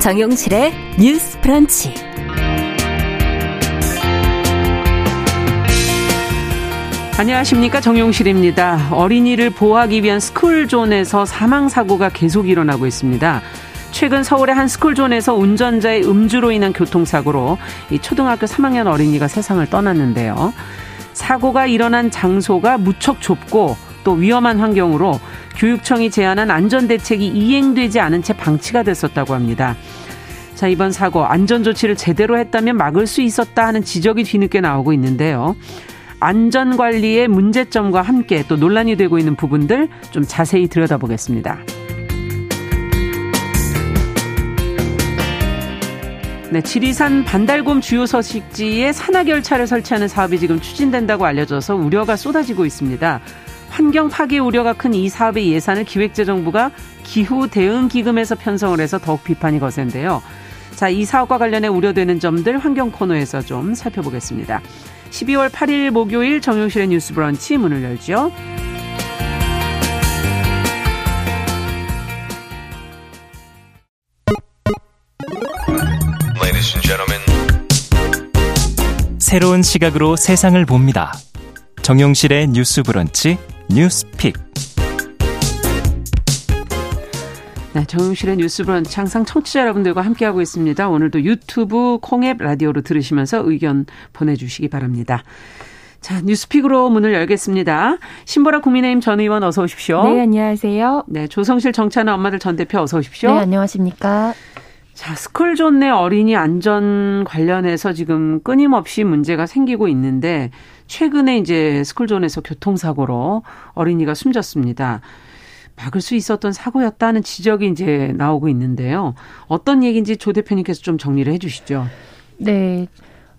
정용실의 뉴스 프런치. 안녕하십니까 정용실입니다. 어린이를 보호하기 위한 스쿨존에서 사망 사고가 계속 일어나고 있습니다. 최근 서울의 한 스쿨존에서 운전자의 음주로 인한 교통사고로 이 초등학교 3학년 어린이가 세상을 떠났는데요. 사고가 일어난 장소가 무척 좁고 또 위험한 환경으로 교육청이 제안한 안전대책이 이행되지 않은 채 방치가 됐었다고 합니다. 자, 이번 사고 안전조치를 제대로 했다면 막을 수 있었다 하는 지적이 뒤늦게 나오고 있는데요. 안전관리의 문제점과 함께 또 논란이 되고 있는 부분들 좀 자세히 들여다보겠습니다. 네, 지리산 반달곰 주요 서식지에 산화결차를 설치하는 사업이 지금 추진된다고 알려져서 우려가 쏟아지고 있습니다. 환경 파괴 우려가 큰 이 사업의 예산을 기획재정부가 기후 대응 기금에서 편성을 해서 더욱 비판이 거센데요. 자, 이 사업과 관련해 우려되는 점들 환경 코너에서 좀 살펴보겠습니다. 12월 8일 목요일 정용실의 뉴스 브런치 문을 열죠. 새로운 시각으로 세상을 봅니다. 정용실의 뉴스 브런치 뉴스픽. 네, 정용실의 뉴스 브런치 항상 청취자 여러분들과 함께하고 있습니다. 오늘도 유튜브 콩앱 라디오로 들으시면서 의견 보내주시기 바랍니다. 자, 뉴스픽으로 문을 열겠습니다. 신보라 국민의힘 전 의원 어서 오십시오. 네, 안녕하세요. 네, 조성실 정치하는 엄마들 전 대표 어서 오십시오. 네, 안녕하십니까. 자, 스쿨존 내 어린이 안전 관련해서 지금 끊임없이 문제가 생기고 있는데 최근에 이제 스쿨존에서 교통사고로 어린이가 숨졌습니다. 막을 수 있었던 사고였다는 지적이 이제 나오고 있는데요. 어떤 얘기인지 조 대표님께서 좀 정리를 해 주시죠. 네.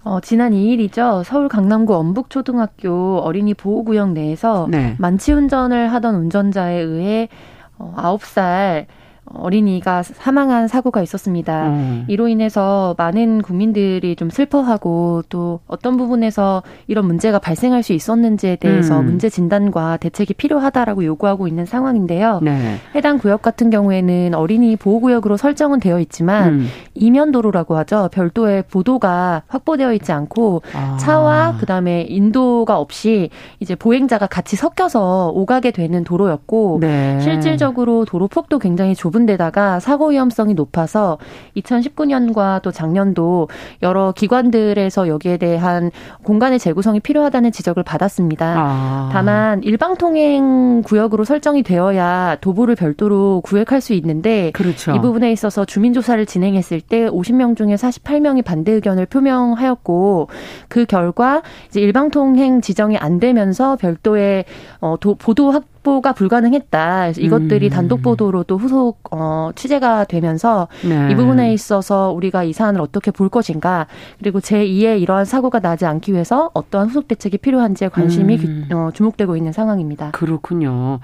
어, 지난 2일이죠. 서울 강남구 엄북초등학교 어린이 보호구역 내에서 네. 만취 운전을 하던 운전자에 의해 어, 9살 어린이가 사망한 사고가 있었습니다. 음. 이로 인해서 많은 국민들이 좀 슬퍼하고 또 어떤 부분에서 이런 문제가 발생할 수 있었는지에 대해서 음. 문제 진단과 대책이 필요하다라고 요구하고 있는 상황인데요. 네. 해당 구역 같은 경우에는 어린이 보호구역으로 설정은 되어 있지만 음. 이면도로라고 하죠. 별도의 보도가 확보되어 있지 않고 아. 차와 그다음에 인도가 없이 이제 보행자가 같이 섞여서 오가게 되는 도로였고 네. 실질적으로 도로 폭도 굉장히 좁은 좁은 데다가 사고 위험성이 높아서 2019년과 또 작년도 여러 기관들에서 여기에 대한 공간의 재구성이 필요하다는 지적을 받았습니다. 아. 다만 일방 통행 구역으로 설정이 되어야 도보를 별도로 구획할 수 있는데 그렇죠. 이 부분에 있어서 주민 조사를 진행했을 때 50명 중에 48명이 반대 의견을 표명하였고 그 결과 이제 일방 통행 지정이 안 되면서 별도의 어, 도, 보도 확 확보가 불가능했다. 이것들이 음. 단독 보도로도 후속 어, 취재가 되면서 네. 이 부분에 있어서 우리가 이 사안을 어떻게 볼 것인가 그리고 제2의 이러한 사고가 나지 않기 위해서 어떠한 후속 대책이 필요한지에 관심이 음. 어, 주목되고 있는 상황입니다. 그렇군요.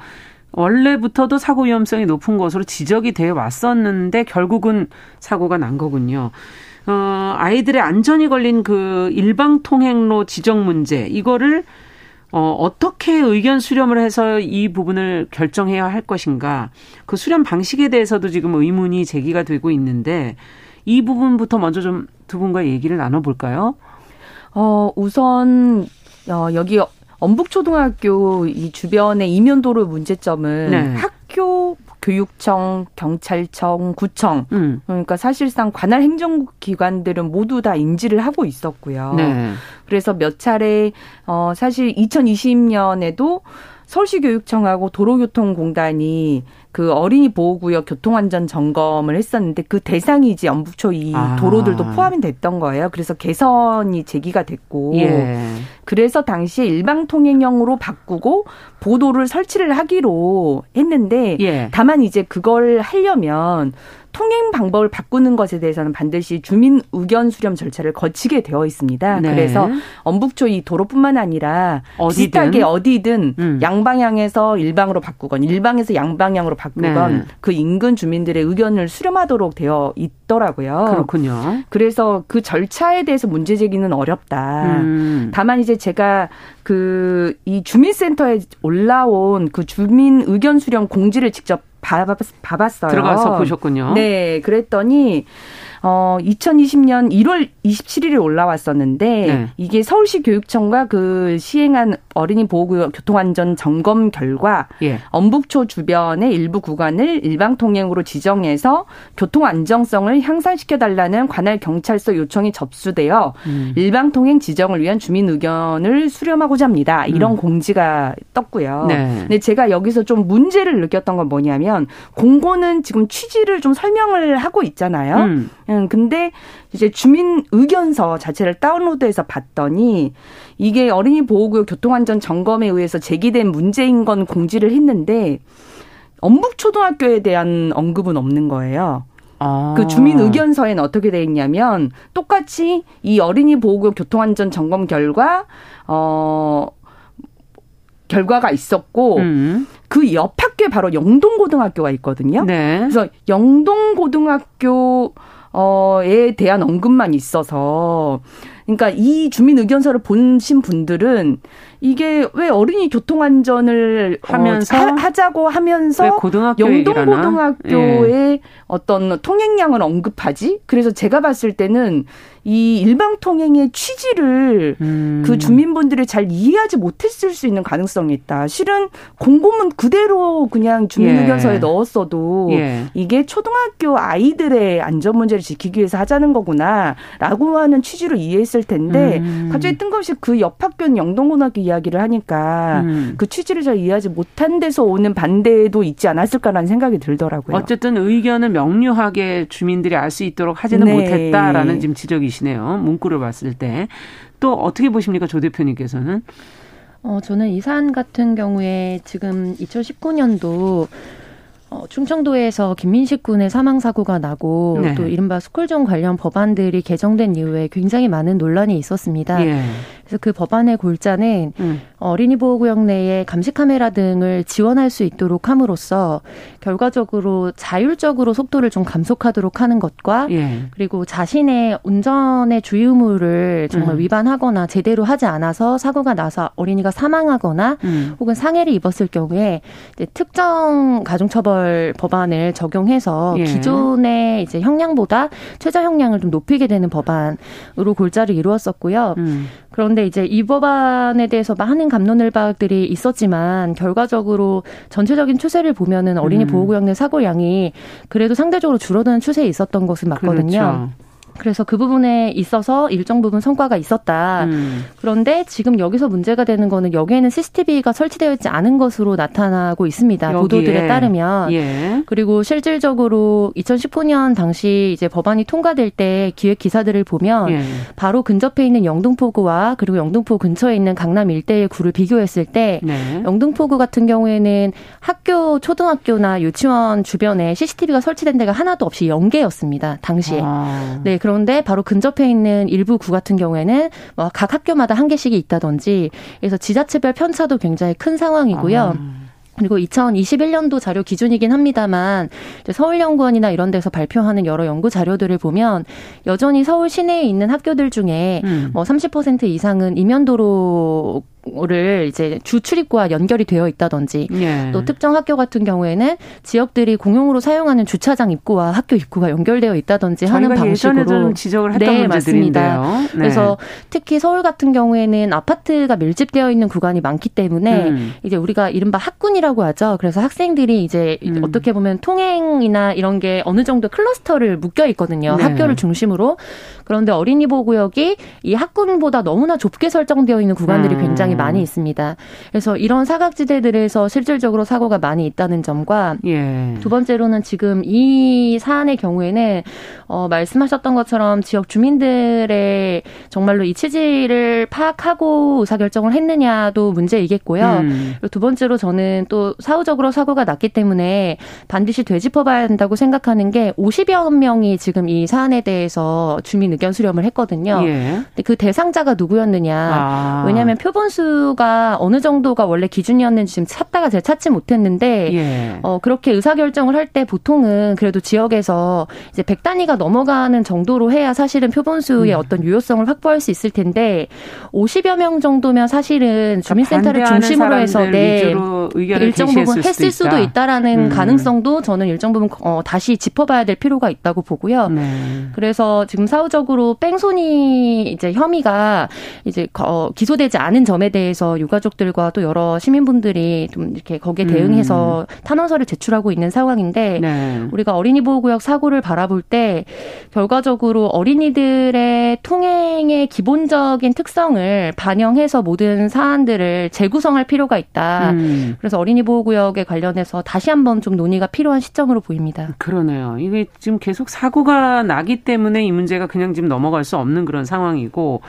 원래부터도 사고 위험성이 높은 것으로 지적이 되어 왔었는데 결국은 사고가 난 거군요. 어, 아이들의 안전이 걸린 그 일방 통행로 지정 문제 이거를 어, 어떻게 의견 수렴을 해서 이 부분을 결정해야 할 것인가. 그 수렴 방식에 대해서도 지금 의문이 제기가 되고 있는데 이 부분부터 먼저 좀 두 분과 얘기를 나눠볼까요? 어, 우선, 어, 여기 엄북초등학교 이 주변의 이면도로 문제점은 네. 학교 교육청, 경찰청, 구청 음. 그러니까 사실상 관할 행정기관들은 모두 다 인지를 하고 있었고요. 네. 그래서 몇 차례 어 사실 2020년에도 서울시 교육청하고 도로교통공단이 그 어린이 보호구역 교통안전 점검을 했었는데 그 대상이 이제 연북초 이 아. 도로들도 포함이 됐던 거예요. 그래서 개선이 제기가 됐고 예. 그래서 당시에 일방 통행형으로 바꾸고 보도를 설치를 하기로 했는데 예. 다만 이제 그걸 하려면 통행 방법을 바꾸는 것에 대해서는 반드시 주민 의견 수렴 절차를 거치게 되어 있습니다. 네. 그래서 엄북초 이 도로뿐만 아니라 어디든. 비슷하게 어디든 음. 양방향에서 일방으로 바꾸건 일방에서 양방향으로 바꾸건 네. 그 인근 주민들의 의견을 수렴하도록 되어 있더라고요. 그렇군요. 그래서 그 절차에 대해서 문제 제기는 어렵다. 음. 다만 이제 제가 그 이 주민센터에 올라온 그 주민 의견 수렴 공지를 직접 봐봤어요. 들어가서 보셨군요. 네, 그랬더니 어 2020년 1월 27일에 올라왔었는데 네. 이게 서울시 교육청과 그 시행한 어린이 보호구역 교통안전 점검 결과 예. 엄북초 주변의 일부 구간을 일방 통행으로 지정해서 교통 안정성을 향상시켜 달라는 관할 경찰서 요청이 접수되어 음. 일방 통행 지정을 위한 주민 의견을 수렴하고자 합니다. 이런 음. 공지가 떴고요. 네. 근데 제가 여기서 좀 문제를 느꼈던 건 뭐냐면 공고는 지금 취지를 좀 설명을 하고 있잖아요. 음. 음, 근데 이제 주민 의견서 자체를 다운로드해서 봤더니 이게 어린이 보호구역 교통안전 점검에 의해서 제기된 문제인 건 공지를 했는데 엄북초등학교에 대한 언급은 없는 거예요. 아. 그 주민 의견서에는 어떻게 돼 있냐면 똑같이 이 어린이 보호구역 교통안전 점검 결과 어 결과가 있었고 음. 그옆 학교에 바로 영동고등학교가 있거든요. 네. 그래서 영동고등학교 어에 대한 언급만 있어서. 그러니까 이 주민 의견서를 보신 분들은 이게 왜 어린이 교통 안전을 어, 하면서 어, 하, 자고 하면서 영동고등학교의 예. 어떤 통행량을 언급하지? 그래서 제가 봤을 때는 이 일방 통행의 취지를 음. 그 주민분들이 잘 이해하지 못했을 수 있는 가능성이 있다. 실은 공고문 그대로 그냥 주민의견서에 예. 넣었어도 예. 이게 초등학교 아이들의 안전 문제를 지키기 위해서 하자는 거구나라고 하는 취지로 이해했을 텐데 음. 갑자기 뜬금없이 그 옆 학교는 영동고등학교 이야기를 하니까 음. 그 취지를 잘 이해하지 못한 데서 오는 반대도 있지 않았을까라는 생각이 들더라고요. 어쨌든 의견을 명료하게 주민들이 알 수 있도록 하지는 네. 못했다라는 지금 지적이 계시네요. 문구를 봤을 때. 또 어떻게 보십니까? 조 대표님께서는? 어, 저는 이 사안 같은 경우에 지금 2019년도 어, 충청도에서 김민식 군의 사망 사고가 나고 네. 또 이른바 스쿨존 관련 법안들이 개정된 이후에 굉장히 많은 논란이 있었습니다. 예. 그래서 그 법안의 골자는 음. 어린이 보호구역 내에 감시 카메라 등을 지원할 수 있도록 함으로써 결과적으로 자율적으로 속도를 좀 감속하도록 하는 것과 예. 그리고 자신의 운전의 주의 의무를 정말 음. 위반하거나 제대로 하지 않아서 사고가 나서 어린이가 사망하거나 음. 혹은 상해를 입었을 경우에 특정 가중처벌 법안을 적용해서 예. 기존의 이제 형량보다 최저 형량을 좀 높이게 되는 법안으로 골자를 이루었었고요. 음. 그런데 이제 이 법안에 대해서 많은 감론을박들이 있었지만 결과적으로 전체적인 추세를 보면은 어린이 음. 보호구역 내 사고량이 그래도 상대적으로 줄어드는 추세에 있었던 것은 맞거든요. 그렇죠. 그래서 그 부분에 있어서 일정 부분 성과가 있었다. 음. 그런데 지금 여기서 문제가 되는 거는 여기에는 CCTV가 설치되어 있지 않은 것으로 나타나고 있습니다. 여기에. 보도들에 따르면. 예. 그리고 실질적으로 2019년 당시 이제 법안이 통과될 때 기획 기사들을 보면 예. 바로 근접해 있는 영등포구와 그리고 영등포 근처에 있는 강남 일대의 구를 비교했을 때 네. 영등포구 같은 경우에는 학교 초등학교나 유치원 주변에 CCTV가 설치된 데가 하나도 없이 연계였습니다. 당시에. 아. 네. 그런데 바로 근접해 있는 일부 구 같은 경우에는 뭐 각 학교마다 한 개씩이 있다든지 그래서 지자체별 편차도 굉장히 큰 상황이고요. 아. 그리고 2021년도 자료 기준이긴 합니다만 서울연구원이나 이런 데서 발표하는 여러 연구 자료들을 보면 여전히 서울 시내에 있는 학교들 중에 음. 뭐30% 이상은 이면도로 를 이제 주 출입구와 연결이 되어 있다든지 예. 또 특정 학교 같은 경우에는 지역들이 공용으로 사용하는 주차장 입구와 학교 입구가 연결되어 있다든지 하는 방식으로 지적을 했던 네, 문제들인데요. 맞습니다. 네. 그래서 특히 서울 같은 경우에는 아파트가 밀집되어 있는 구간이 많기 때문에 음. 이제 우리가 이른바 학군이라고 하죠. 그래서 학생들이 이제 음. 어떻게 보면 통행이나 이런 게 어느 정도 클러스터를 묶여 있거든요. 네. 학교를 중심으로. 그런데 어린이 보호구역이 이 학군보다 너무나 좁게 설정되어 있는 구간들이 음. 굉장히 많이 있습니다. 그래서 이런 사각지대들에서 실질적으로 사고가 많이 있다는 점과 예. 두 번째로는 지금 이 사안의 경우에는 어, 말씀하셨던 것처럼 지역 주민들의 정말로 이 취지를 파악하고 의사결정을 했느냐도 문제이겠고요. 음. 그리고 두 번째로 저는 또 사후적으로 사고가 났기 때문에 반드시 되짚어봐야 한다고 생각하는 게 50여 명이 지금 이 사안에 대해서 주민 의견 수렴을 했거든요. 예. 근데 그 대상자가 누구였느냐. 아. 왜냐하면 표본수 수가 어느 정도가 원래 기준이었는지 지금 찾다가 제가 찾지 못했는데 예. 어, 그렇게 의사 결정을 할 때 보통은 그래도 지역에서 이제 100 단위가 넘어가는 정도로 해야 사실은 표본수의 음. 어떤 유효성을 확보할 수 있을 텐데 50여 명 정도면 사실은 그러니까 주민센터를 중심으로 해서 네, 일정 부분 했을 수도, 수도 있다라는 음. 가능성도 저는 일정 부분 어, 다시 짚어봐야 될 필요가 있다고 보고요. 네. 그래서 지금 사후적으로 뺑소니 이제 혐의가 이제 어, 기소되지 않은 점에 대해 서 유가족들과 또 여러 시민분들이 좀 이렇게 거기에 대응해서 음. 탄원서를 제출하고 있는 상황인데 네. 우리가 어린이 보호구역 사고를 바라볼 때 결과적으로 어린이들의 통행의 기본적인 특성을 반영해서 모든 사안들을 재구성할 필요가 있다. 음. 그래서 어린이 보호구역에 관련해서 다시 한번 좀 논의가 필요한 시점으로 보입니다. 그러네요. 이게 지금 계속 사고가 나기 때문에 이 문제가 그냥 지금 넘어갈 수 없는 그런 상황이고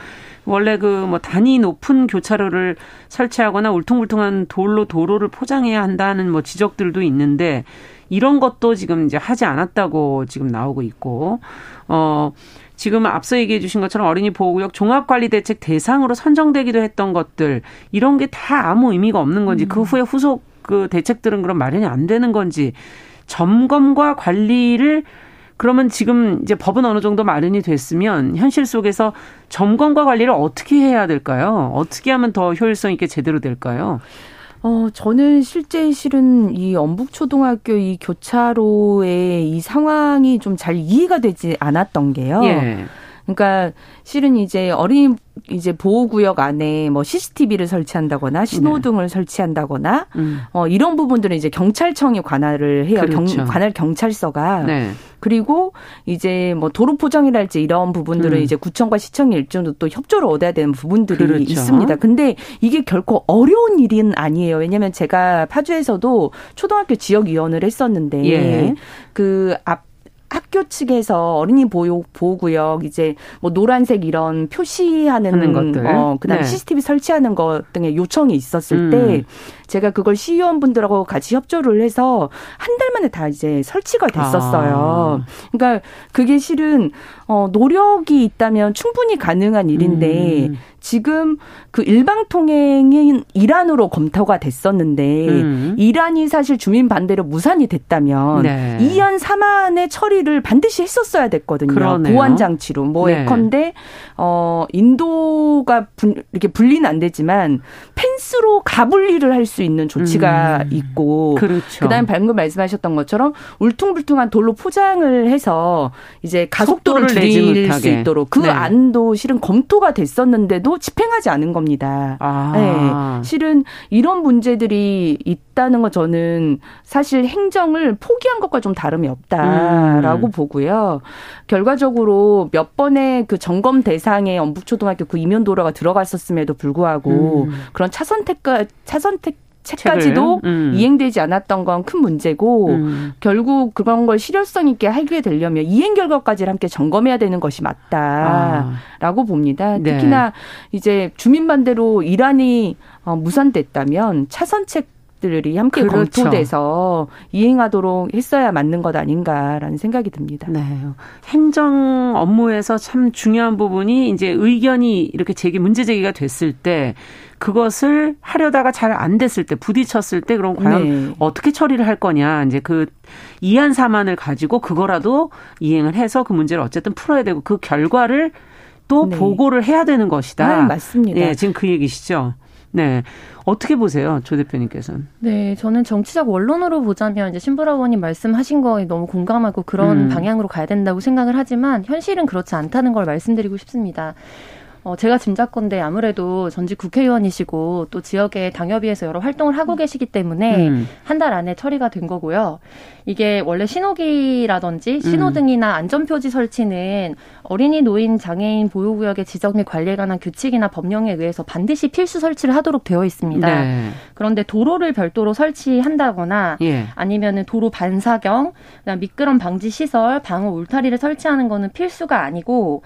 원래 그 뭐 단위 높은 교차로를 설치하거나 울퉁불퉁한 돌로 도로를 포장해야 한다는 뭐 지적들도 있는데 이런 것도 지금 이제 하지 않았다고 지금 나오고 있고 어 지금 앞서 얘기해 주신 것처럼 어린이 보호구역 종합관리대책 대상으로 선정되기도 했던 것들 이런 게 다 아무 의미가 없는 건지 그 음. 그 후에 후속 그 대책들은 그럼 마련이 안 되는 건지 점검과 관리를 그러면 지금 이제 법은 어느 정도 마련이 됐으면 현실 속에서 점검과 관리를 어떻게 해야 될까요? 어떻게 하면 더 효율성 있게 제대로 될까요? 어, 저는 실제 실은 이 엄북초등학교 이 교차로의 이 상황이 좀 잘 이해가 되지 않았던 게요. 예. 그러니까 실은 이제 어린이 이제 보호구역 안에 뭐 CCTV를 설치한다거나 신호등을 네. 설치한다거나 음. 어 이런 부분들은 이제 경찰청이 관할을 해요. 그렇죠. 경, 관할 경찰서가 네. 그리고 이제 뭐 도로 포장이랄지 이런 부분들은 음. 이제 구청과 시청이 일정도 또 협조를 얻어야 되는 부분들이 그렇죠. 있습니다. 근데 이게 결코 어려운 일은 아니에요. 왜냐하면 제가 파주에서도 초등학교 지역위원을 했었는데 예. 그 앞 학교 측에서 어린이 보호 보호구역 이제 뭐 노란색 이런 표시하는 것들, 어 그다음에 네. CCTV 설치하는 것 등의 요청이 있었을 음. 때 제가 그걸 시의원분들하고 같이 협조를 해서 한 달 만에 다 이제 설치가 됐었어요. 아. 그러니까 그게 실은 어 노력이 있다면 충분히 가능한 일인데 음. 지금 그 일방 통행인 이란으로 검토가 됐었는데 음. 이란이 사실 주민 반대로 무산이 됐다면 네. 2안 3안의 처리 를 반드시 했었어야 됐거든요. 그러네요. 보안 장치로 뭐 네. 예컨대 어 인도가 분, 이렇게 분리는 안 되지만 펜스로 가분리를 할 수 있는 조치가 음. 있고 그렇죠. 그다음에 방금 말씀하셨던 것처럼 울퉁불퉁한 돌로 포장을 해서 이제 가속도를 줄일 수 있도록 그 네. 안도 실은 검토가 됐었는데도 집행하지 않은 겁니다. 아. 네. 실은 이런 문제들이 있 다는 거 저는 사실 행정을 포기한 것과 좀 다름이 없다라고 음. 보고요. 결과적으로 몇 번의 그 점검 대상에 엄북초등학교 그 이면도로가 들어갔었음에도 불구하고 음. 그런 차선택과 차선택 책까지도 음. 이행되지 않았던 건 큰 문제고 음. 결국 그런 걸 실효성 있게 하게 되려면 이행 결과까지 함께 점검해야 되는 것이 맞다라고 아. 봅니다. 네. 특히나 이제 주민 반대로 이란이 어, 무산됐다면 차선책 들이 함께 그렇죠. 검토돼서 이행하도록 했어야 맞는 것 아닌가라는 생각이 듭니다. 네. 행정 업무에서 참 중요한 부분이 이제 의견이 이렇게 제기 문제 제기가 됐을 때 그것을 하려다가 잘 안 됐을 때 부딪혔을 때 그럼 과연 네. 어떻게 처리를 할 거냐 이제 그 이한 사만을 가지고 그거라도 이행을 해서 그 문제를 어쨌든 풀어야 되고 그 결과를 또 네. 보고를 해야 되는 것이다. 아, 맞습니다. 네, 지금 그 얘기시죠. 네. 어떻게 보세요, 조 대표님께서는? 네, 저는 정치적 원론으로 보자면 이제 신부라원님 말씀하신 거에 너무 공감하고 그런 음. 방향으로 가야 된다고 생각을 하지만 현실은 그렇지 않다는 걸 말씀드리고 싶습니다. 어, 제가 짐작건데 아무래도 전직 국회의원이시고 또 지역의 당협위에서 여러 활동을 하고 계시기 때문에 음. 한달 안에 처리가 된 거고요. 이게 원래 신호기라든지 신호등이나 음. 안전표지 설치는 어린이, 노인, 장애인 보호구역의 지적 및 관리에 관한 규칙이나 법령에 의해서 반드시 필수 설치를 하도록 되어 있습니다. 네. 그런데 도로를 별도로 설치한다거나 예. 아니면은 도로 반사경, 미끄럼 방지 시설, 방어 울타리를 설치하는 거는 필수가 아니고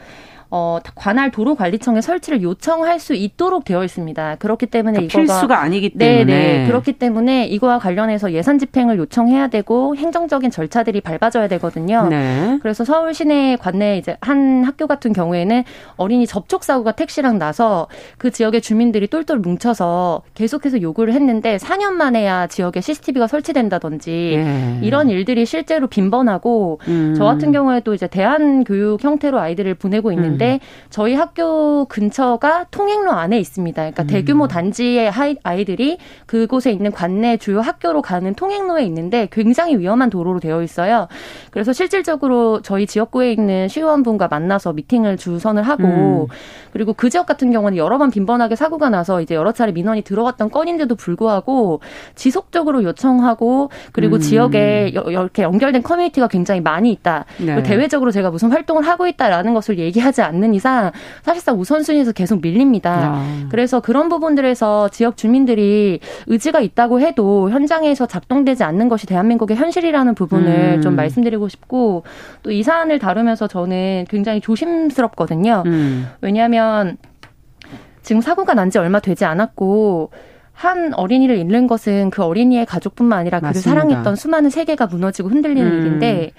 어, 관할 도로관리청에 설치를 요청할 수 있도록 되어 있습니다. 그렇기 때문에 그러니까 이거가 필수가 아니기 때문에 네네. 네. 그렇기 때문에 이거와 관련해서 예산 집행을 요청해야 되고 행정적인 절차들이 밟아져야 되거든요. 네. 그래서 서울 시내 관내 이제 한 학교 같은 경우에는 어린이 접촉 사고가 택시랑 나서 그 지역의 주민들이 똘똘 뭉쳐서 계속해서 요구를 했는데 4년 만에야 지역에 CCTV가 설치된다든지 예. 이런 일들이 실제로 빈번하고 음. 저 같은 경우에도 이제 대한 교육 형태로 아이들을 보내고 있는데 음. 저희 학교 근처가 통행로 안에 있습니다. 그러니까 음. 대규모 단지의 아이들이 그곳에 있는 관내 주요 학교로 가는 통행로에 있는데 굉장히 위험한 도로로 되어 있어요. 그래서 실질적으로 저희 지역구에 있는 시의원분과 만나서 미팅을 주선을 하고 음. 그리고 그 지역 같은 경우는 여러 번 빈번하게 사고가 나서 이제 여러 차례 민원이 들어왔던 건인데도 불구하고 지속적으로 요청하고 그리고 음. 지역에 이렇게 연결된 커뮤니티가 굉장히 많이 있다. 네. 대외적으로 제가 무슨 활동을 하고 있다라는 것을 얘기하지 않는 이상 사실상 우선순위에서 계속 밀립니다. 아. 그래서 그런 부분들에서 지역 주민들이 의지가 있다고 해도 현장에서 작동되지 않는 것이 대한민국의 현실이라는 부분을 음. 좀 말씀드리고 싶고 또 이 사안을 다루면서 저는 굉장히 조심스럽거든요. 음. 왜냐하면 지금 사고가 난 지 얼마 되지 않았고 한 어린이를 잃는 것은 그 어린이의 가족뿐만 아니라 그를 사랑했던 수많은 세계가 무너지고 흔들리는 음. 일인데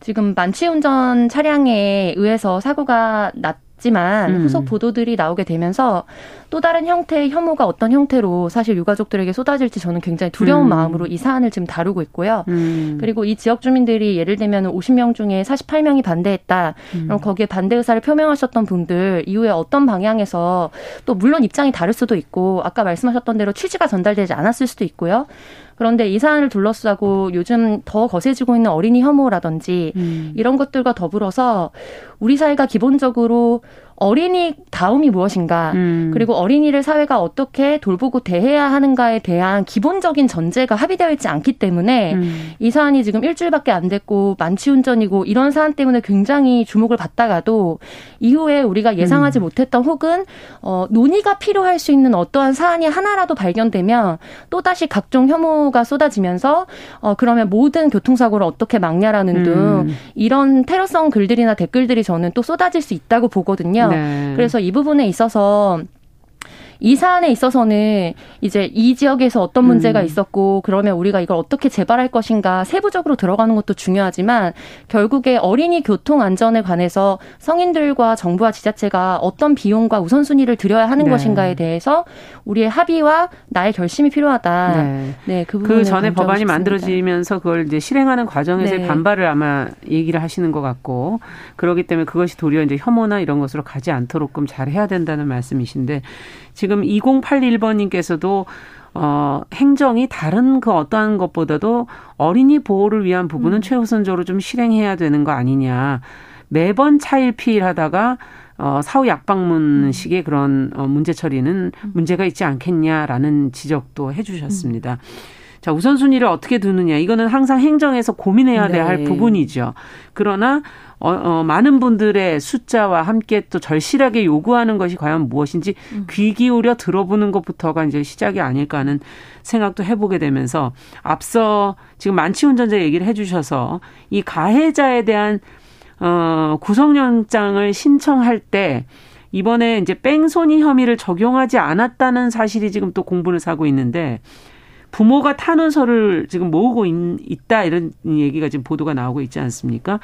지금 만취운전 차량에 의해서 사고가 났 지만 음. 후속 보도들이 나오게 되면서 또 다른 형태의 혐오가 어떤 형태로 사실 유가족들에게 쏟아질지 저는 굉장히 두려운 음. 마음으로 이 사안을 지금 다루고 있고요. 음. 그리고 이 지역 주민들이 예를 들면 50명 중에 48명이 반대했다. 음. 그럼 거기에 반대 의사를 표명하셨던 분들 이후에 어떤 방향에서 또 물론 입장이 다를 수도 있고 아까 말씀하셨던 대로 취지가 전달되지 않았을 수도 있고요. 그런데 이 사안을 둘러싸고 요즘 더 거세지고 있는 어린이 혐오라든지 음. 이런 것들과 더불어서 우리 사회가 기본적으로 어린이 다음이 무엇인가 음. 그리고 어린이를 사회가 어떻게 돌보고 대해야 하는가에 대한 기본적인 전제가 합의되어 있지 않기 때문에 음. 이 사안이 지금 일주일밖에 안 됐고 만취운전이고 이런 사안 때문에 굉장히 주목을 받다가도 이후에 우리가 예상하지 음. 못했던 혹은 어, 논의가 필요할 수 있는 어떠한 사안이 하나라도 발견되면 또 다시 각종 혐오가 쏟아지면서 어, 그러면 모든 교통사고를 어떻게 막냐라는 등 음. 이런 테러성 글들이나 댓글들이 저는 또 쏟아질 수 있다고 보거든요. 네. 그래서 이 부분에 있어서 이 사안에 있어서는 이제 이 지역에서 어떤 문제가 음. 있었고 그러면 우리가 이걸 어떻게 재발할 것인가 세부적으로 들어가는 것도 중요하지만 결국에 어린이 교통 안전에 관해서 성인들과 정부와 지자체가 어떤 비용과 우선순위를 들여야 하는 네. 것인가에 대해서 우리의 합의와 나의 결심이 필요하다. 네, 네 그 그 전에 법안이 싶습니다. 만들어지면서 그걸 이제 실행하는 과정에서 네. 반발을 아마 얘기를 하시는 것 같고 그렇기 때문에 그것이 도리어 이제 혐오나 이런 것으로 가지 않도록끔 잘 해야 된다는 말씀이신데 지금 2081번님께서도 어, 행정이 다른 그 어떠한 것보다도 어린이 보호를 위한 부분은 음. 최우선적으로 좀 실행해야 되는 거 아니냐. 매번 차일피일하다가 어, 사후 약방문식의 그런 어, 문제 처리는 음. 문제가 있지 않겠냐라는 지적도 해주셨습니다. 음. 자, 우선순위를 어떻게 두느냐. 이거는 항상 행정에서 고민해야 네. 할 부분이죠. 그러나 어, 어, 많은 분들의 숫자와 함께 또 절실하게 요구하는 것이 과연 무엇인지 음. 귀 기울여 들어보는 것부터가 이제 시작이 아닐까 하는 생각도 해보게 되면서 앞서 지금 만취 운전자 얘기를 해주셔서 이 가해자에 대한 어, 구속영장을 신청할 때 이번에 이제 뺑소니 혐의를 적용하지 않았다는 사실이 지금 또 공분을 사고 있는데 부모가 탄원서를 지금 모으고 있, 다 이런 얘기가 지금 보도가 나오고 있지 않습니까?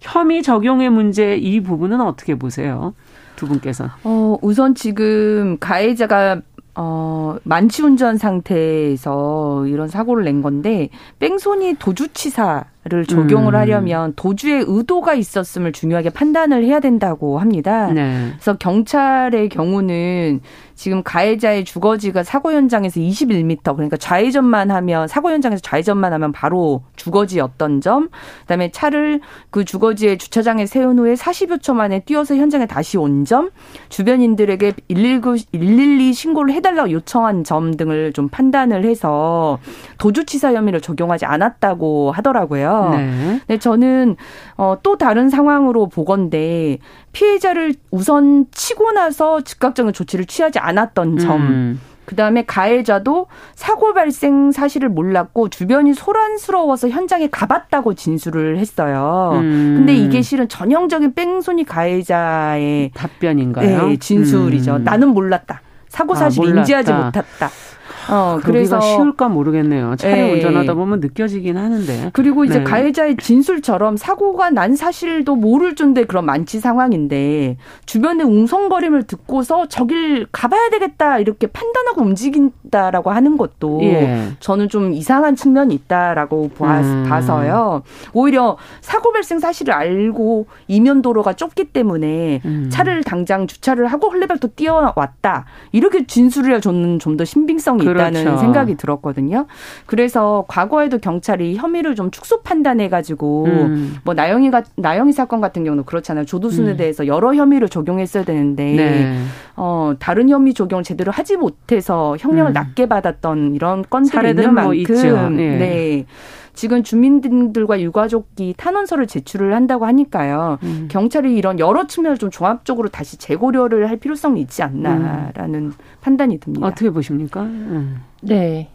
혐의 적용의 문제 이 부분은 어떻게 보세요? 두 분께서. 어, 우선 지금 가해자가 어, 만취운전 상태에서 이런 사고를 낸 건데, 뺑소니 도주치사 를 적용을 음. 하려면 도주의 의도가 있었음을 중요하게 판단을 해야 된다고 합니다. 네. 그래서 경찰의 경우는 지금 가해자의 주거지가 사고 현장에서 21m 그러니까 좌회전만 하면 사고 현장에서 좌회전만 하면 바로 주거지였던 점, 그다음에 차를 그 주거지의 주차장에 세운 후에 40여 초 만에 뛰어서 현장에 다시 온 점, 주변인들에게 119 112 신고를 해달라고 요청한 점 등을 좀 판단을 해서 도주치사 혐의를 적용하지 않았다고 하더라고요. 네. 네 저는 어, 또 다른 상황으로 보건데 피해자를 우선 치고 나서 즉각적인 조치를 취하지 않았던 점. 음. 그다음에 가해자도 사고 발생 사실을 몰랐고 주변이 소란스러워서 현장에 가봤다고 진술을 했어요. 음. 근데 이게 실은 전형적인 뺑소니 가해자의 답변인가요? 네, 진술이죠. 음. 나는 몰랐다. 사고 사실 아, 인지하지 못했다. 어, 그래서 쉬울까 모르겠네요. 차를 네. 운전하다 보면 느껴지긴 하는데. 그리고 이제 네. 가해자의 진술처럼 사고가 난 사실도 모를 준데 그런 만취 상황인데 주변의 웅성거림을 듣고서 저길 가봐야 되겠다 이렇게 판단하고 움직인다라고 하는 것도 예. 저는 좀 이상한 측면이 있다라고 음. 봐서요. 오히려 사고 발생 사실을 알고 이면 도로가 좁기 때문에 음. 차를 당장 주차를 하고 헐레벌떡 뛰어왔다 이렇게 진술을 저는 좀 더 신빙성이 있다는 그렇죠. 생각이 들었거든요. 그래서 과거에도 경찰이 혐의를 좀 축소 판단해 가지고 음. 뭐 나영이가 나영이 사건 같은 경우는 그렇잖아요. 조두순에 음. 대해서 여러 혐의를 적용했어야 되는데 네. 어 다른 혐의 적용을 제대로 하지 못해서 형량을 음. 낮게 받았던 이런 건들이 있는 뭐 만큼 뭐 네. 네. 지금 주민들과 유가족이 탄원서를 제출을 한다고 하니까요. 음. 경찰이 이런 여러 측면을 좀 종합적으로 다시 재고려를 할 필요성이 있지 않나라는 음. 판단이 듭니다. 어떻게 보십니까? 음. 네.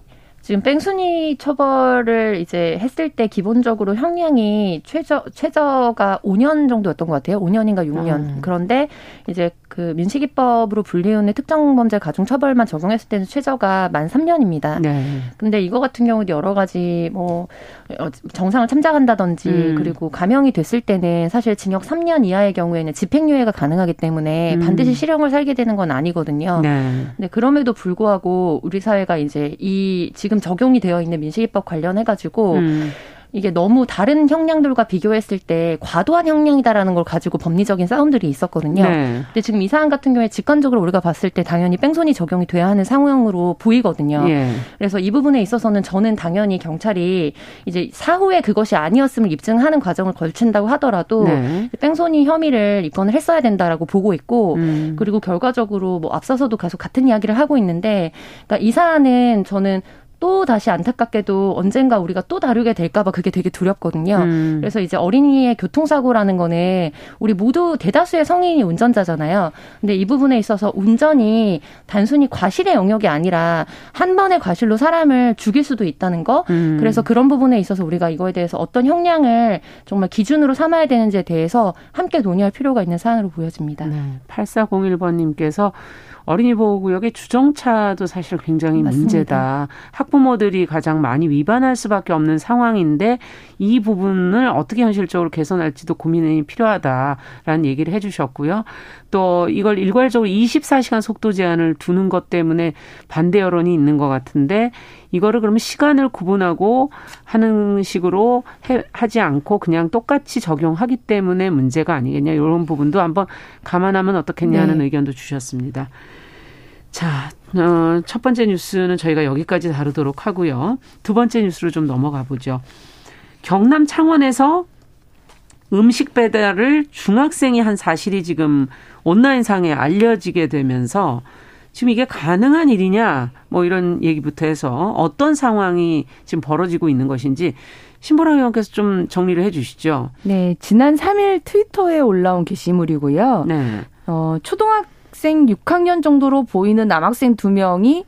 지금 뺑순이 처벌을 이제 했을 때 기본적으로 형량이 최저 최저가 5년 정도였던 것 같아요. 5년인가 6년. 음. 그런데 이제 그 민식이법으로 불리우는 특정 범죄 가중 처벌만 적용했을 때는 최저가 만 3년입니다. 네. 근데 이거 같은 경우도 여러 가지 뭐 어, 정상을 참작한다든지 음. 그리고 감형이 됐을 때는 사실 징역 3년 이하의 경우에는 집행유예가 가능하기 때문에 음. 반드시 실형을 살게 되는 건 아니거든요. 네. 근데 그럼에도 불구하고 우리 사회가 이제 이 지금 적용이 되어 있는 민식이법 관련해 가지고 음. 이게 너무 다른 형량들과 비교했을 때 과도한 형량이다라는 걸 가지고 법리적인 싸움들이 있었거든요. 네. 근데 지금 이 사안 같은 경우에 직관적으로 우리가 봤을 때 당연히 뺑소니 적용이 돼야 하는 상황으로 보이거든요. 예. 그래서 이 부분에 있어서는 저는 당연히 경찰이 이제 사후에 그것이 아니었음을 입증하는 과정을 걸친다고 하더라도 네. 뺑소니 혐의를 입건을 했어야 된다라고 보고 있고 음. 그리고 결과적으로 뭐 앞서서도 계속 같은 이야기를 하고 있는데 그러니까 이 사안은 저는 또 다시 안타깝게도 언젠가 우리가 또 다루게 될까봐 그게 되게 두렵거든요. 음. 그래서 이제 어린이의 교통사고라는 거는 우리 모두 대다수의 성인이 운전자잖아요. 근데 이 부분에 있어서 운전이 단순히 과실의 영역이 아니라 한 번의 과실로 사람을 죽일 수도 있다는 거. 음. 그래서 그런 부분에 있어서 우리가 이거에 대해서 어떤 형량을 정말 기준으로 삼아야 되는지에 대해서 함께 논의할 필요가 있는 사안으로 보여집니다. 네. 8401번님께서 어린이 보호구역의 주정차도 사실 굉장히 맞습니다. 문제다. 학부모들이 가장 많이 위반할 수밖에 없는 상황인데 이 부분을 어떻게 현실적으로 개선할지도 고민이 필요하다라는 얘기를 해주셨고요. 또 이걸 일괄적으로 24시간 속도 제한을 두는 것 때문에 반대 여론이 있는 것 같은데 이거를 그러면 시간을 구분하고 하는 식으로 해, 하지 않고 그냥 똑같이 적용하기 때문에 문제가 아니겠냐 이런 부분도 한번 감안하면 어떻겠냐는 네. 의견도 주셨습니다. 자, 어, 첫 번째 뉴스는 저희가 여기까지 다루도록 하고요. 두 번째 뉴스로 좀 넘어가 보죠. 경남 창원에서 음식 배달을 중학생이 한 사실이 지금 온라인상에 알려지게 되면서 지금 이게 가능한 일이냐 뭐 이런 얘기부터 해서 어떤 상황이 지금 벌어지고 있는 것인지 신보라 의원께서 좀 정리를 해 주시죠. 네, 지난 3일 트위터에 올라온 게시물이고요. 네. 어, 초등학 학생 6학년 정도로 보이는 남학생 두 명이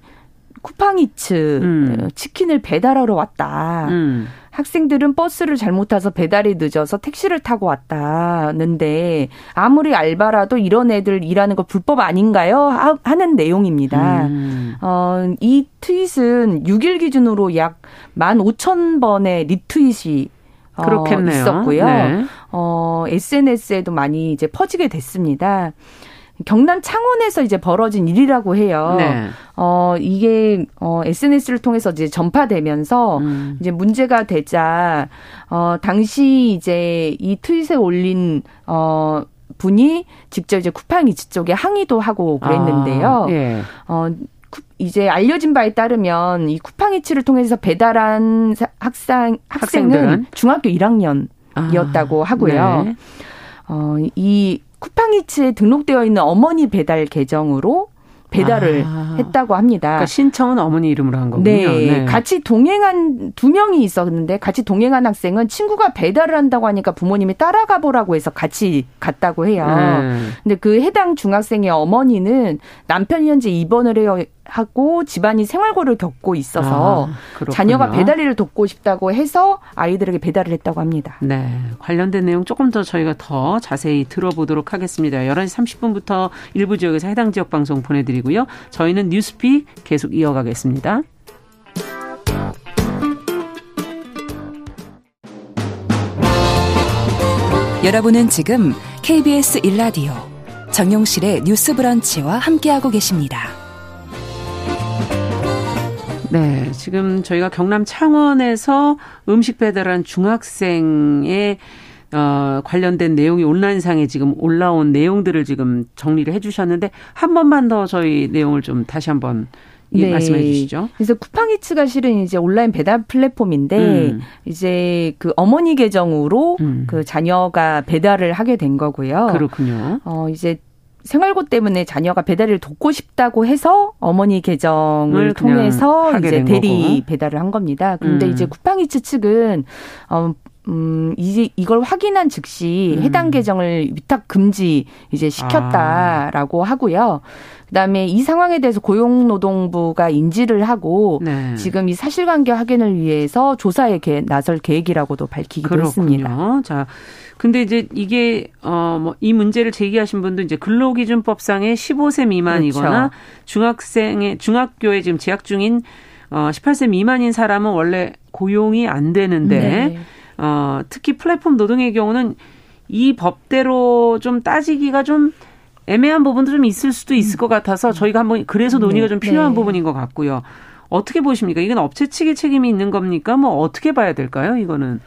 쿠팡이츠 음. 어, 치킨을 배달하러 왔다. 음. 학생들은 버스를 잘못 타서 배달이 늦어서 택시를 타고 왔다는데 아무리 알바라도 이런 애들 일하는 거 불법 아닌가요? 하, 는 내용입니다. 음. 어, 이 트윗은 6일 기준으로 약 15,000번의 리트윗이 어, 그렇겠네요. 있었고요. 네. 어, SNS에도 많이 이제 퍼지게 됐습니다. 경남 창원에서 이제 벌어진 일이라고 해요. 네. 어, 이게, 어, SNS를 통해서 이제 전파되면서 음. 이제 문제가 되자, 어, 당시 이제 이 트윗에 올린, 어, 분이 직접 이제 쿠팡이츠 쪽에 항의도 하고 그랬는데요. 아, 예. 어, 이제 알려진 바에 따르면 이 쿠팡이츠를 통해서 배달한 학생, 학생은 학생들은? 중학교 1학년이었다고 아, 하고요. 네. 어, 이 쿠팡이츠에 등록되어 있는 어머니 배달 계정으로 배달을 아. 했다고 합니다. 그러니까 신청은 어머니 이름으로 한 거군요. 네. 네. 같이 동행한 두 명이 있었는데 같이 동행한 학생은 친구가 배달을 한다고 하니까 부모님이 따라가 보라고 해서 같이 갔다고 해요. 네. 근데 그 해당 중학생의 어머니는 남편이 현재 입원을 해요 하고 집안이 생활고를 겪고 있어서 아, 자녀가 배달 일을 돕고 싶다고 해서 아이들에게 배달을 했다고 합니다. 네. 관련된 내용 조금 더 저희가 더 자세히 들어보도록 하겠습니다. 11시 30분부터 일부 지역에서 해당 지역 방송 보내드리고요. 저희는 뉴스픽 계속 이어가겠습니다. 여러분은 지금 KBS 1라디오 정용실의 뉴스 브런치와 함께하고 계십니다. 네, 지금 저희가 경남 창원에서 음식 배달한 중학생의 어, 관련된 내용이 온라인상에 지금 올라온 내용들을 지금 정리를 해 주셨는데 한 번만 더 저희 내용을 좀 다시 한번 예, 네. 말씀해 주시죠. 그래서 쿠팡이츠가 실은 이제 온라인 배달 플랫폼인데 음. 이제 그 어머니 계정으로 음. 그 자녀가 배달을 하게 된 거고요. 그렇군요. 어 이제 생활고 때문에 자녀가 배달을 돕고 싶다고 해서 어머니 계정을 통해서 이제 대리 거고. 배달을 한 겁니다. 근데 음. 이제 쿠팡이츠 측은 어 음, 이제 이걸 확인한 즉시 음. 해당 계정을 위탁 금지 이제 시켰다라고 아. 하고요. 그다음에 이 상황에 대해서 고용노동부가 인지를 하고 네. 지금 이 사실관계 확인을 위해서 조사에 나설 계획이라고도 밝히기도 그렇군요. 했습니다. 자, 근데 이제 이게 어뭐 이 문제를 제기하신 분도 이제 근로기준법상의 15세 미만이거나 그렇죠. 중학생의 중학교에 지금 재학 중인 어 18세 미만인 사람은 원래 고용이 안 되는데 네. 어 특히 플랫폼 노동의 경우는 이 법대로 좀 따지기가 좀 애매한 부분도 좀 있을 수도 있을 것 같아서 저희가 한번 그래서 논의가 좀 네. 필요한 네. 부분인 것 같고요. 어떻게 보십니까? 이건 업체 측의 책임이 있는 겁니까? 뭐 어떻게 봐야 될까요? 이거는.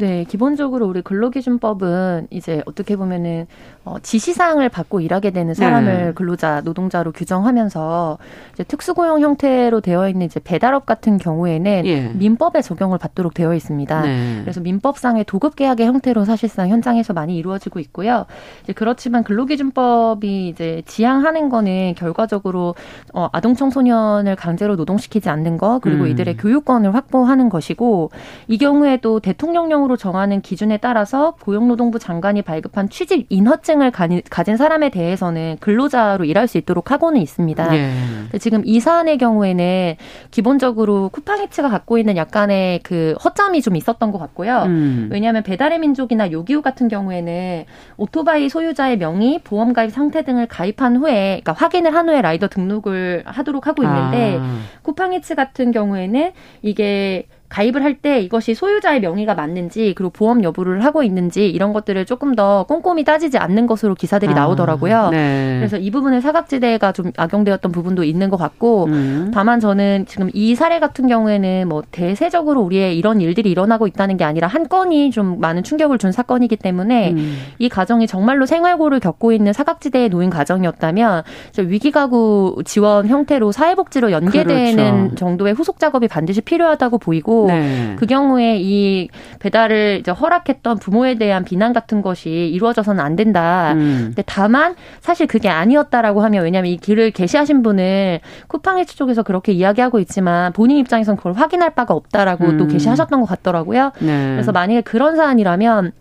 네, 기본적으로 우리 근로기준법은 이제 어떻게 보면은 어, 지시사항을 받고 일하게 되는 사람을 네. 근로자, 노동자로 규정하면서 이제 특수고용 형태로 되어 있는 이제 배달업 같은 경우에는 예. 민법에 적용을 받도록 되어 있습니다. 네. 그래서 민법상의 도급 계약의 형태로 사실상 현장에서 많이 이루어지고 있고요. 이제 그렇지만 근로기준법이 이제 지향하는 거는 결과적으로 어, 아동 청소년을 강제로 노동시키지 않는 거 그리고 음. 이들의 교육권을 확보하는 것이고 이 경우에도 대통령령으로 정하는 기준에 따라서 고용노동부 장관이 발급한 취직 인허증 자격증을 가진 사람에 대해서는 근로자로 일할 수 있도록 하고는 있습니다. 예. 지금 이 사안의 경우에는 기본적으로 쿠팡이츠가 갖고 있는 약간의 그 허점이 좀 있었던 것 같고요. 음. 왜냐하면 배달의 민족이나 요기요 같은 경우에는 오토바이 소유자의 명의, 보험 가입 상태 등을 가입한 후에, 그러니까 확인을 한 후에 라이더 등록을 하도록 하고 있는데 아. 쿠팡이츠 같은 경우에는 이게 가입을 할 때 이것이 소유자의 명의가 맞는지 그리고 보험 여부를 하고 있는지 이런 것들을 조금 더 꼼꼼히 따지지 않는 것으로 기사들이 아, 나오더라고요. 네. 그래서 이 부분에 사각지대가 좀 악용되었던 부분도 있는 것 같고 음. 다만 저는 지금 이 사례 같은 경우에는 뭐 대세적으로 우리의 이런 일들이 일어나고 있다는 게 아니라 한 건이 좀 많은 충격을 준 사건이기 때문에 음. 이 가정이 정말로 생활고를 겪고 있는 사각지대에 놓인 가정이었다면 위기가구 지원 형태로 사회복지로 연계되는 그렇죠. 정도의 후속 작업이 반드시 필요하다고 보이고 네. 그 경우에 이 배달을 이제 허락했던 부모에 대한 비난 같은 것이 이루어져서는 안 된다. 음. 근데 다만 사실 그게 아니었다라고 하면 왜냐하면 이 길을 게시하신 분을 쿠팡이츠 쪽에서 그렇게 이야기하고 있지만 본인 입장에선 그걸 확인할 바가 없다라고 음. 또 게시하셨던 것 같더라고요. 네. 그래서 만약에 그런 사안이라면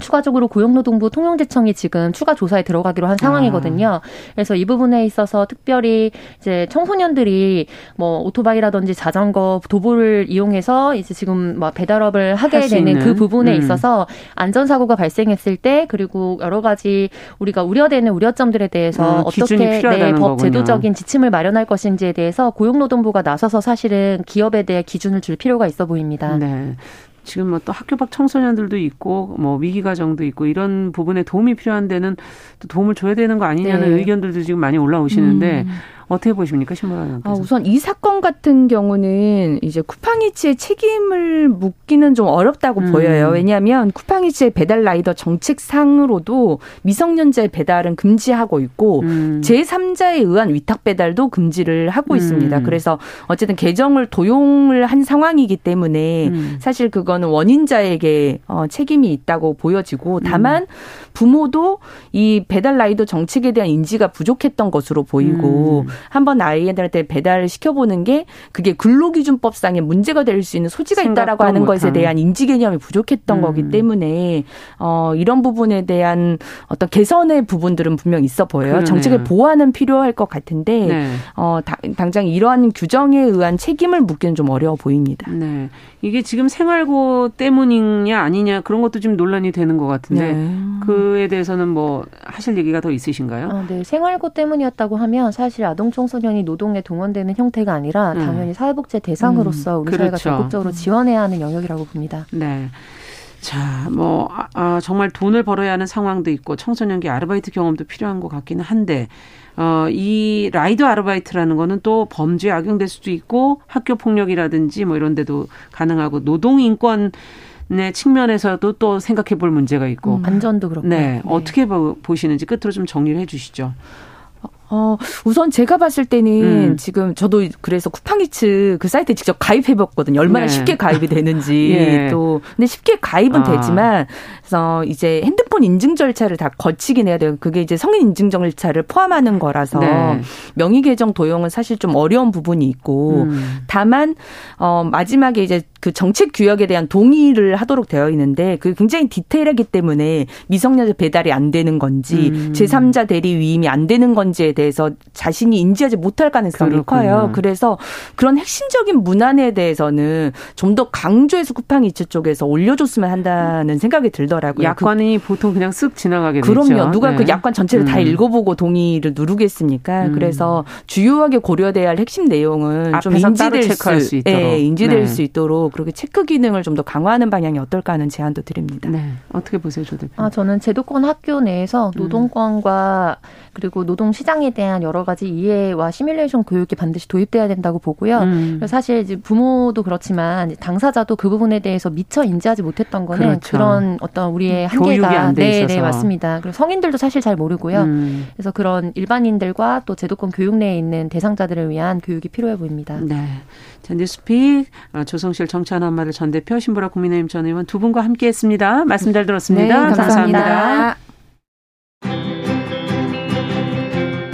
추가적으로 고용노동부 통용지청이 지금 추가 조사에 들어가기로 한 상황이거든요. 아. 그래서 이 부분에 있어서 특별히 이제 청소년들이 뭐 오토바이라든지 자전거, 도보를 이용해서 이제 지금 뭐 배달업을 하게 되는 그 부분에 음. 있어서 안전사고가 발생했을 때 그리고 여러 가지 우리가 우려되는 우려점들에 대해서 음, 어떻게 내법 제도적인 지침을 마련할 것인지에 대해서 고용노동부가 나서서 사실은 기업에 대해 기준을 줄 필요가 있어 보입니다. 네. 지금 뭐 또 학교 밖 청소년들도 있고 뭐 위기 가정도 있고 이런 부분에 도움이 필요한 데는 또 도움을 줘야 되는 거 아니냐는 네. 의견들도 지금 많이 올라오시는데 음. 어떻게 보십니까, 신문하는 아, 우선 이 사건 같은 경우는 이제 쿠팡이츠의 책임을 묻기는 좀 어렵다고 음. 보여요. 왜냐하면 쿠팡이츠의 배달 라이더 정책상으로도 미성년자의 배달은 금지하고 있고 음. 제3자에 의한 위탁 배달도 금지를 하고 음. 있습니다. 그래서 어쨌든 개정을 도용을 한 상황이기 때문에 음. 사실 그거는 원인자에게 어, 책임이 있다고 보여지고 다만 음. 부모도 이 배달 라이더 정책에 대한 인지가 부족했던 것으로 보이고 음. 한번 아이들한테 배달을 시켜보는 게 그게 근로기준법상의 문제가 될 수 있는 소지가 있다라고 하는 못한. 것에 대한 인지 개념이 부족했던 음. 거기 때문에 어, 이런 부분에 대한 어떤 개선의 부분들은 분명 있어 보여요. 그러네요. 정책의 보완은 필요할 것 같은데 네. 어, 다, 당장 이러한 규정에 의한 책임을 묻기는 좀 어려워 보입니다. 네. 이게 지금 생활고 때문이냐 아니냐 그런 것도 좀 논란이 되는 것 같은데 네. 그에 대해서는 뭐 하실 얘기가 더 있으신가요? 아, 네. 생활고 때문이었다고 하면 사실 아동 청소년이 노동에 동원되는 형태가 아니라 음. 당연히 사회복지 대상으로서 우리 그렇죠. 사회가 적극적으로 지원해야 하는 영역이라고 봅니다. 네. 자, 뭐, 아, 아, 정말 돈을 벌어야 하는 상황도 있고 청소년기 아르바이트 경험도 필요한 것 같기는 한데, 어, 이 라이드 아르바이트라는 거는 또 범죄에 악용될 수도 있고 학교 폭력이라든지 뭐 이런 데도 가능하고 노동 인권 의 측면에서도 또 생각해 볼 문제가 있고 음, 안전도 그렇고 네, 네. 어떻게 보 시는지 끝으로 좀 정리를 해 주시죠. 어, 우선 제가 봤을 때는 음. 지금 저도 그래서 쿠팡이츠 그 사이트에 직접 가입해봤거든요. 얼마나 네. 쉽게 가입이 되는지 예. 또 근데 쉽게 가입은 아. 되지만 그래서 이제 핸드폰 인증 절차를 다 거치긴 해야 돼요. 그게 이제 성인 인증 절차를 포함하는 거라서 네. 명의 계정 도용은 사실 좀 어려운 부분이 있고 음. 다만 어 마지막에 이제 그 정책 규약에 대한 동의를 하도록 되어 있는데 그 굉장히 디테일하기 때문에 미성년자 배달이 안 되는 건지 음. 제3자 대리 위임이 안 되는 건지에 대해 서 자신이 인지하지 못할 가능성이 그렇군요. 커요. 그래서 그런 핵심적인 문안에 대해서는 좀 더 강조해서 쿠팡이츠 쪽에서 올려줬으면 한다는 생각이 들더라고요. 약관이 그, 보통 그냥 쓱 지나가게 되죠. 그럼요. 누가 그 네. 그 약관 전체를 음. 다 읽어보고 동의를 누르겠습니까? 음. 그래서 주요하게 고려돼야 할 핵심 내용은 좀 인지될 수, 수 있도록. 네, 인지될 네. 수 있도록 그렇게 체크 기능을 좀 더 강화하는 방향이 어떨까 하는 제안도 드립니다. 네. 어떻게 보세요, 조 대표? 아, 저는 제도권 학교 내에서 음. 노동권과 그리고 노동 시장에 대한 여러 가지 이해와 시뮬레이션 교육이 반드시 도입돼야 된다고 보고요. 음. 사실 이제 부모도 그렇지만 당사자도 그 부분에 대해서 미처 인지하지 못했던 거는 그렇죠. 그런 어떤 우리의 한계가 네, 네, 맞습니다. 그리고 성인들도 사실 잘 모르고요. 음. 그래서 그런 일반인들과 또 제도권 교육 내에 있는 대상자들을 위한 교육이 필요해 보입니다. 네. 자, 뉴스픽 어, 조성실 정치하는 엄마를 전 대표 신보라 국민의힘 전 의원 두 분과 함께했습니다. 말씀 잘 들었습니다. 네, 감사합니다. 감사합니다.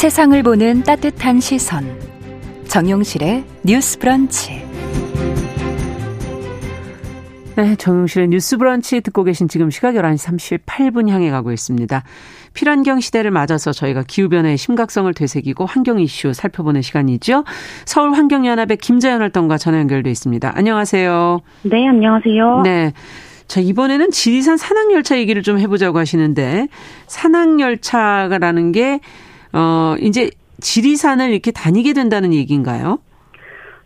세상을 보는 따뜻한 시선. 정용실의 뉴스 브런치. 네, 정용실의 뉴스 브런치 듣고 계신 지금 시각 11시 38분 향해 가고 있습니다. 필환경 시대를 맞아서 저희가 기후변화의 심각성을 되새기고 환경 이슈 살펴보는 시간이죠. 서울환경연합의 김자연 활동가 전화 연결돼 있습니다. 안녕하세요. 네, 안녕하세요. 네. 자, 이번에는 지리산 산악열차 얘기를 좀 해보자고 하시는데, 산악열차라는 게 어, 이제 지리산을 이렇게 다니게 된다는 얘기인가요?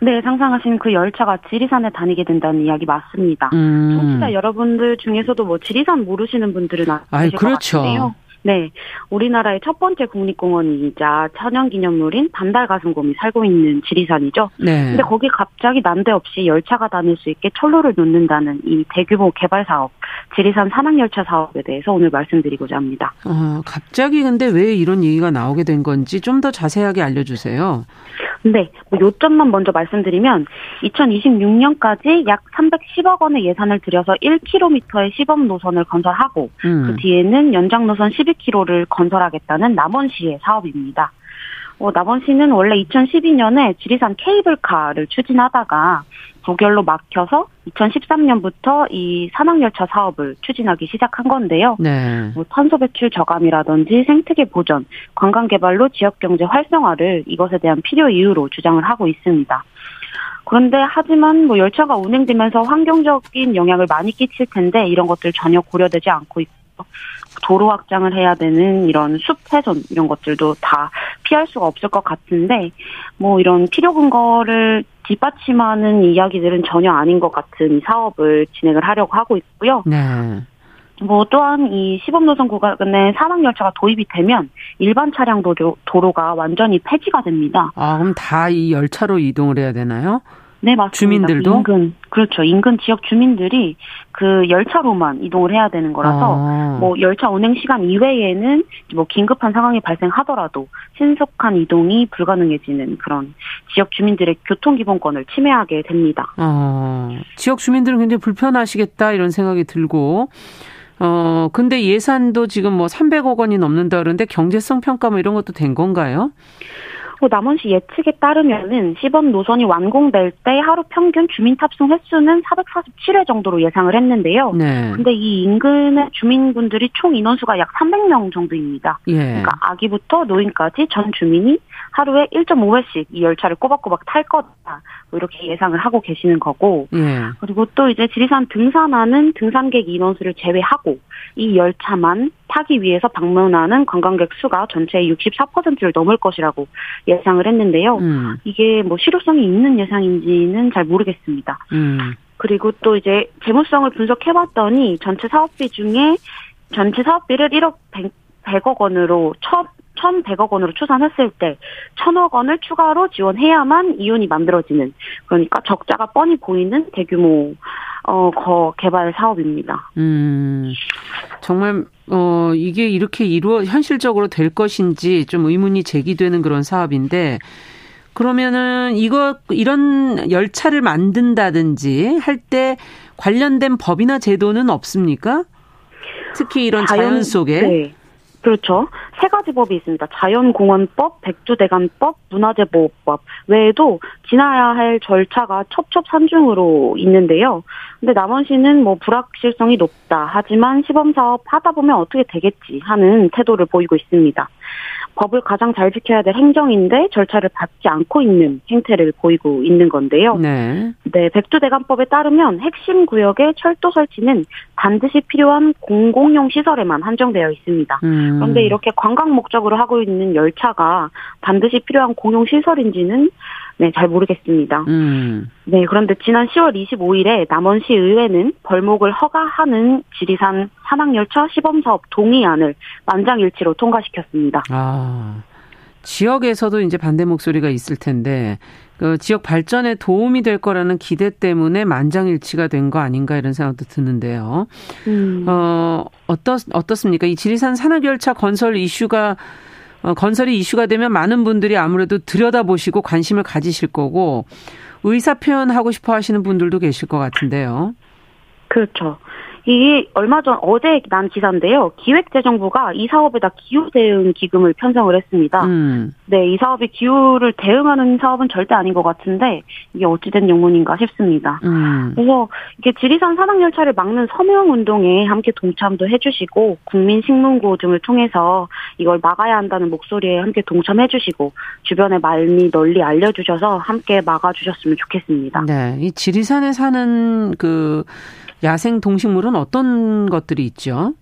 네, 상상하신 그 열차가 지리산에 다니게 된다는 이야기 맞습니다. 음. 청취자 여러분들 중에서도 뭐 지리산 모르시는 분들은 아실 그렇죠. 것 같은데요. 네. 우리나라의 첫 번째 국립공원이자 천연기념물인 반달가슴곰이 살고 있는 지리산이죠. 네. 근데 거기 갑자기 난데없이 열차가 다닐 수 있게 철로를 놓는다는 이 대규모 개발 사업, 지리산 산악열차 사업에 대해서 오늘 말씀드리고자 합니다. 어, 갑자기 근데 왜 이런 얘기가 나오게 된 건지 좀 더 자세하게 알려주세요. 네, 뭐 요점만 먼저 말씀드리면 2026년까지 약 310억 원의 예산을 들여서 1km의 시범 노선을 건설하고 음. 그 뒤에는 연장 노선 12km를 건설하겠다는 남원시의 사업입니다. 어, 남원시는 원래 2012년에 지리산 케이블카를 추진하다가 부결로 막혀서 2013년부터 이 산악열차 사업을 추진하기 시작한 건데요. 네. 뭐 탄소 배출 저감이라든지 생태계 보전, 관광 개발로 지역 경제 활성화를 이것에 대한 필요 이유로 주장을 하고 있습니다. 그런데 하지만 뭐 열차가 운행되면서 환경적인 영향을 많이 끼칠 텐데 이런 것들 전혀 고려되지 않고 있고 도로 확장을 해야 되는 이런 숲 훼손 이런 것들도 다 피할 수가 없을 것 같은데 뭐 이런 필요 근거를 뒷받침하는 이야기들은 전혀 아닌 것 같은 사업을 진행을 하려고 하고 있고요. 네. 뭐 또한 이 시범노선 구간에 산악열차가 도입이 되면 일반 차량 도로, 도로가 완전히 폐지가 됩니다. 아 그럼 다 이 열차로 이동을 해야 되나요? 네, 맞습니다. 주민들도 인근 그렇죠. 인근 지역 주민들이 그 열차로만 이동을 해야 되는 거라서 아. 뭐 열차 운행 시간 이외에는 뭐 긴급한 상황이 발생하더라도 신속한 이동이 불가능해지는 그런 지역 주민들의 교통 기본권을 침해하게 됩니다. 아. 지역 주민들은 굉장히 불편하시겠다 이런 생각이 들고 어 근데 예산도 지금 뭐 300억 원이 넘는다 그러는데 경제성 평가 뭐 이런 것도 된 건가요? 그 남원시 예측에 따르면은 시범 노선이 완공될 때 하루 평균 주민 탑승 횟수는 447회 정도로 예상을 했는데요. 네. 근데 이 인근의 주민분들이 총 인원수가 약 300명 정도입니다. 예. 그러니까 아기부터 노인까지 전 주민이 하루에 1.5회씩 이 열차를 꼬박꼬박 탈 거다. 뭐 이렇게 예상을 하고 계시는 거고. 예. 그리고 또 이제 지리산 등산하는 등산객 인원수를 제외하고 이 열차만 타기 위해서 방문하는 관광객 수가 전체의 64%를 넘을 것이라고 예상을 했는데요. 음. 이게 뭐 실효성이 있는 예상인지는 잘 모르겠습니다. 음. 그리고 또 이제 재무성을 분석해봤더니 전체 사업비 중에 전체 사업비를 1억 100, 100억 원으로 첫 1,100억 원으로 추산했을 때 1,000억 원을 추가로 지원해야만 이윤이 만들어지는 그러니까 적자가 뻔히 보이는 대규모 어, 거 개발 사업입니다. 음, 정말, 어, 이게 이렇게 이루어, 현실적으로 될 것인지 좀 의문이 제기되는 그런 사업인데, 그러면은 이거, 이런 열차를 만든다든지 할 때 관련된 법이나 제도는 없습니까? 특히 이런 자연, 자연 속에. 네. 그렇죠. 세 가지 법이 있습니다. 자연공원법, 백두대간법, 문화재보호법 외에도 지나야 할 절차가 첩첩산중으로 있는데요. 근데 남원시는 뭐 불확실성이 높다. 하지만 시범사업 하다 보면 어떻게 되겠지 하는 태도를 보이고 있습니다. 법을 가장 잘 지켜야 될 행정인데 절차를 밟지 않고 있는 행태를 보이고 있는 건데요. 네. 네, 백두대간법에 따르면 핵심 구역의 철도 설치는 반드시 필요한 공공용 시설에만 한정되어 있습니다. 음. 그런데 이렇게 관광 목적으로 하고 있는 열차가 반드시 필요한 공용 시설인지는 네, 잘 모르겠습니다. 음. 네, 그런데 지난 10월 25일에 남원시 의회는 벌목을 허가하는 지리산 산악열차 시범사업 동의안을 만장일치로 통과시켰습니다. 아, 지역에서도 이제 반대 목소리가 있을 텐데, 그 지역 발전에 도움이 될 거라는 기대 때문에 만장일치가 된 거 아닌가 이런 생각도 드는데요. 음. 어, 어떻, 어떻습니까? 이 지리산 산악열차 건설 이슈가 어, 건설이 이슈가 되면 많은 분들이 아무래도 들여다보시고 관심을 가지실 거고 의사 표현하고 싶어 하시는 분들도 계실 것 같은데요. 그렇죠. 이게 얼마 전 어제 난 기사인데요. 기획재정부가 이 사업에다 기후 대응 기금을 편성을 했습니다. 음. 네, 이 사업이 기후를 대응하는 사업은 절대 아닌 것 같은데 이게 어찌된 영문인가 싶습니다. 음. 그래서 이게 지리산 산악 열차를 막는 서명 운동에 함께 동참도 해주시고 국민 식문고 등을 통해서 이걸 막아야 한다는 목소리에 함께 동참해주시고 주변에 많이 널리 알려주셔서 함께 막아주셨으면 좋겠습니다. 네, 이 지리산에 사는 그 야생 동식물은 어떤 것들이 있죠?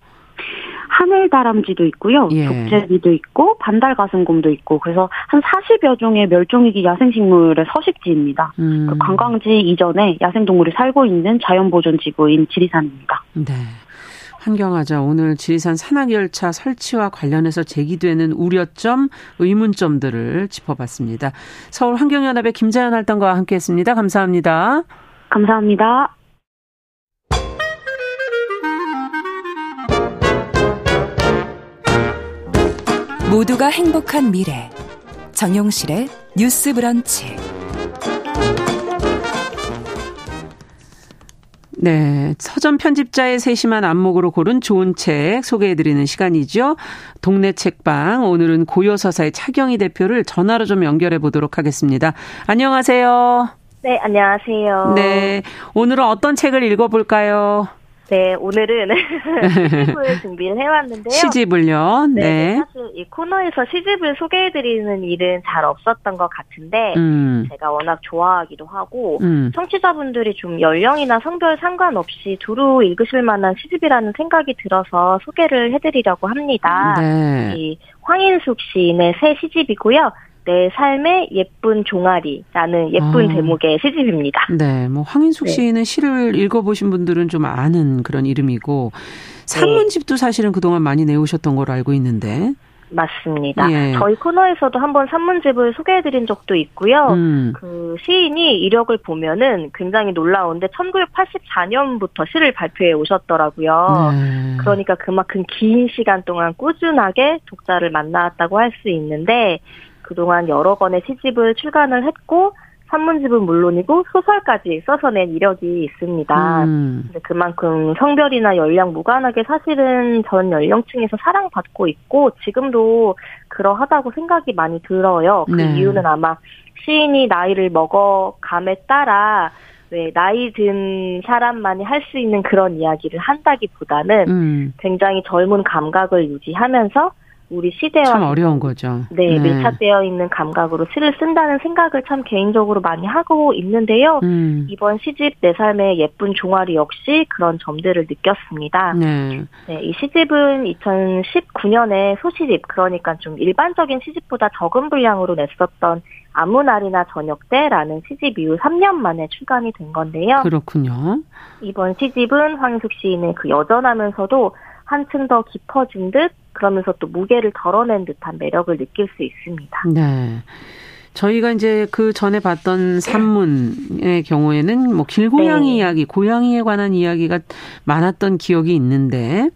하늘 다람쥐도 있고요. 예. 독제비도 있고 반달 가슴곰도 있고 그래서 한 40여 종의 멸종위기 야생식물의 서식지입니다. 음. 그 관광지 이전에 야생동물이 살고 있는 자연보존 지구인 지리산입니다. 네. 환경하자 오늘 지리산 산악열차 설치와 관련해서 제기되는 우려점, 의문점들을 짚어봤습니다. 서울 환경연합의 김자연 활동가와 함께했습니다. 감사합니다. 감사합니다. 모두가 행복한 미래 정용실의 뉴스 브런치 네. 서점 편집자의 세심한 안목으로 고른 좋은 책 소개해드리는 시간이죠. 동네 책방. 오늘은 고요서사의 차경희 대표를 전화로 좀 연결해 보도록 하겠습니다. 안녕하세요. 네, 안녕하세요. 네. 오늘은 어떤 책을 읽어볼까요? 네, 오늘은 시집을 준비를 해왔는데요. 시집을요? 네. 네. 사실 이 코너에서 시집을 소개해드리는 일은 잘 없었던 것 같은데, 음. 제가 워낙 좋아하기도 하고, 음. 청취자분들이 좀 연령이나 성별 상관없이 두루 읽으실 만한 시집이라는 생각이 들어서 소개를 해드리려고 합니다. 네. 이 황인숙 시인의 새 시집이고요. 내 삶의 예쁜 종아리라는 예쁜 아. 제목의 시집입니다. 네, 뭐 황인숙 네. 씨는 시를 읽어보신 분들은 좀 아는 그런 이름이고 산문집도 사실은 그동안 많이 내오셨던 걸로 알고 있는데. 맞습니다. 예. 저희 코너에서도 한번 산문집을 소개해드린 적도 있고요. 음. 그 시인이 이력을 보면은 굉장히 놀라운데 1984년부터 시를 발표해 오셨더라고요. 네. 그러니까 그만큼 긴 시간 동안 꾸준하게 독자를 만나왔다고 할 수 있는데 그동안 여러 권의 시집을 출간을 했고 산문집은 물론이고 소설까지 써서 낸 이력이 있습니다. 음. 그만큼 성별이나 연령 무관하게 사실은 전 연령층에서 사랑받고 있고 지금도 그러하다고 생각이 많이 들어요. 그 네. 이유는 아마 시인이 나이를 먹어감에 따라 왜 나이 든 사람만이 할 수 있는 그런 이야기를 한다기보다는 음. 굉장히 젊은 감각을 유지하면서 우리 시대와 참 어려운 거죠. 네, 네, 밀착되어 있는 감각으로 시를 쓴다는 생각을 참 개인적으로 많이 하고 있는데요. 음. 이번 시집 내 삶의 예쁜 종아리 역시 그런 점들을 느꼈습니다. 네. 네, 이 시집은 2019년에 소시집 그러니까 좀 일반적인 시집보다 적은 분량으로 냈었던 아무 날이나 저녁 때라는 시집 이후 3년 만에 출간이 된 건데요. 그렇군요. 이번 시집은 황인숙 시인의 그 여전하면서도 한층 더 깊어진 듯 그러면서 또 무게를 덜어낸 듯한 매력을 느낄 수 있습니다. 네. 저희가 이제 그 전에 봤던 산문의 경우에는 뭐 길고양이 네. 이야기, 고양이에 관한 이야기가 많았던 기억이 있는데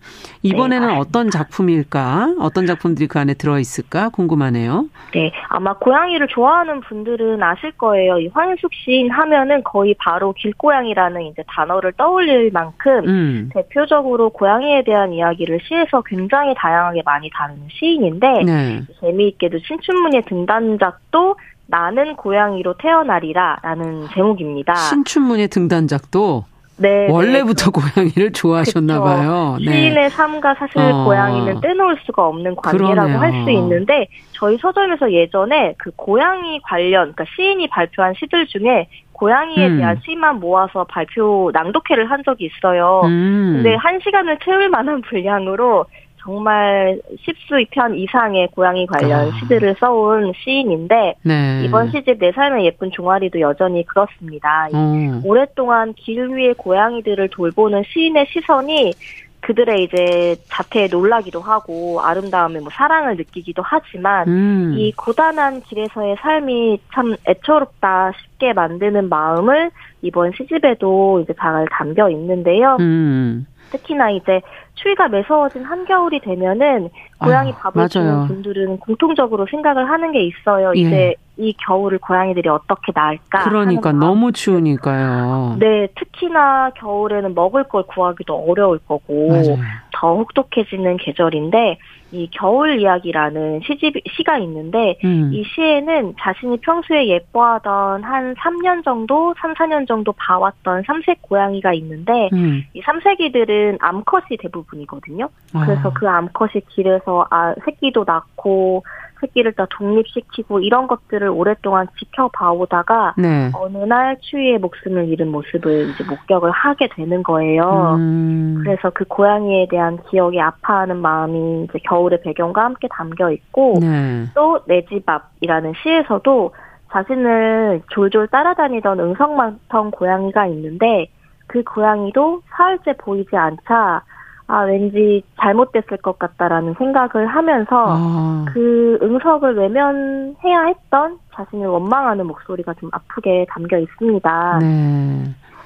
이번에는 네, 어떤 작품일까? 어떤 작품들이 그 안에 들어 있을까 궁금하네요. 네, 아마 고양이를 좋아하는 분들은 아실 거예요. 이 황인숙 시인 하면은 거의 바로 길고양이라는 이제 단어를 떠올릴 만큼 음. 대표적으로 고양이에 대한 이야기를 시에서 굉장히 다양하게 많이 다루는 시인인데 네. 재미있게도 신춘문예 등단작도 나는 고양이로 태어나리라라는 제목입니다. 신춘문예 등단작도 네, 원래부터 네. 고양이를 좋아하셨나. 봐요. 네. 시인의 삶과 사실 어. 고양이는 떼놓을 수가 없는 관계라고 할 수 있는데 저희 서점에서 예전에 그 고양이 관련 그러니까 시인이 발표한 시들 중에 고양이에 음. 대한 시만 모아서 발표 낭독회를 한 적이 있어요. 음. 근데 한 시간을 채울 만한 분량으로 정말 십수의 편 이상의 고양이 관련 아. 시들을 써온 시인인데 네. 이번 시집 내 삶의 예쁜 종아리도 여전히 그렇습니다. 음. 오랫동안 길 위의 고양이들을 돌보는 시인의 시선이 그들의 이제 자태에 놀라기도 하고 아름다움에 뭐 사랑을 느끼기도 하지만 음. 이 고단한 길에서의 삶이 참 애처롭다 싶게 만드는 마음을 이번 시집에도 이제 잘 담겨 있는데요. 음. 특히나 이제 추위가 매서워진 한겨울이 되면은 고양이 아, 밥을 주는 분들은 공통적으로 생각을 하는 게 있어요. 예. 이제 이 겨울을 고양이들이 어떻게 나을까? 그러니까 너무 추우니까요. 네, 특히나 겨울에는 먹을 걸 구하기도 어려울 거고 맞아요. 더 혹독해지는 계절인데 이 겨울 이야기라는 시집 시가 있는데 음. 이 시에는 자신이 평소에 예뻐하던 한 3년 정도, 3, 4년 정도 봐왔던 삼색 고양이가 있는데 음. 이 삼색이들은 암컷이 대부분 이거든요. 그래서 아. 그 암컷이 길에서 아 새끼도 낳고 새끼를 다 독립시키고 이런 것들을 오랫동안 지켜봐오다가 네. 어느 날 추위에 목숨을 잃은 모습을 이제 목격을 하게 되는 거예요. 음. 그래서 그 고양이에 대한 기억이 아파하는 마음이 이제 겨울의 배경과 함께 담겨 있고 네. 또내 집 앞이라는 시에서도 자신을 졸졸 따라다니던 응성 많던 고양이가 있는데 그 고양이도 사흘째 보이지 않자 아, 왠지 잘못됐을 것 같다라는 생각을 하면서 아. 그 응석을 외면해야 했던 자신을 원망하는 목소리가 좀 아프게 담겨 있습니다. 네.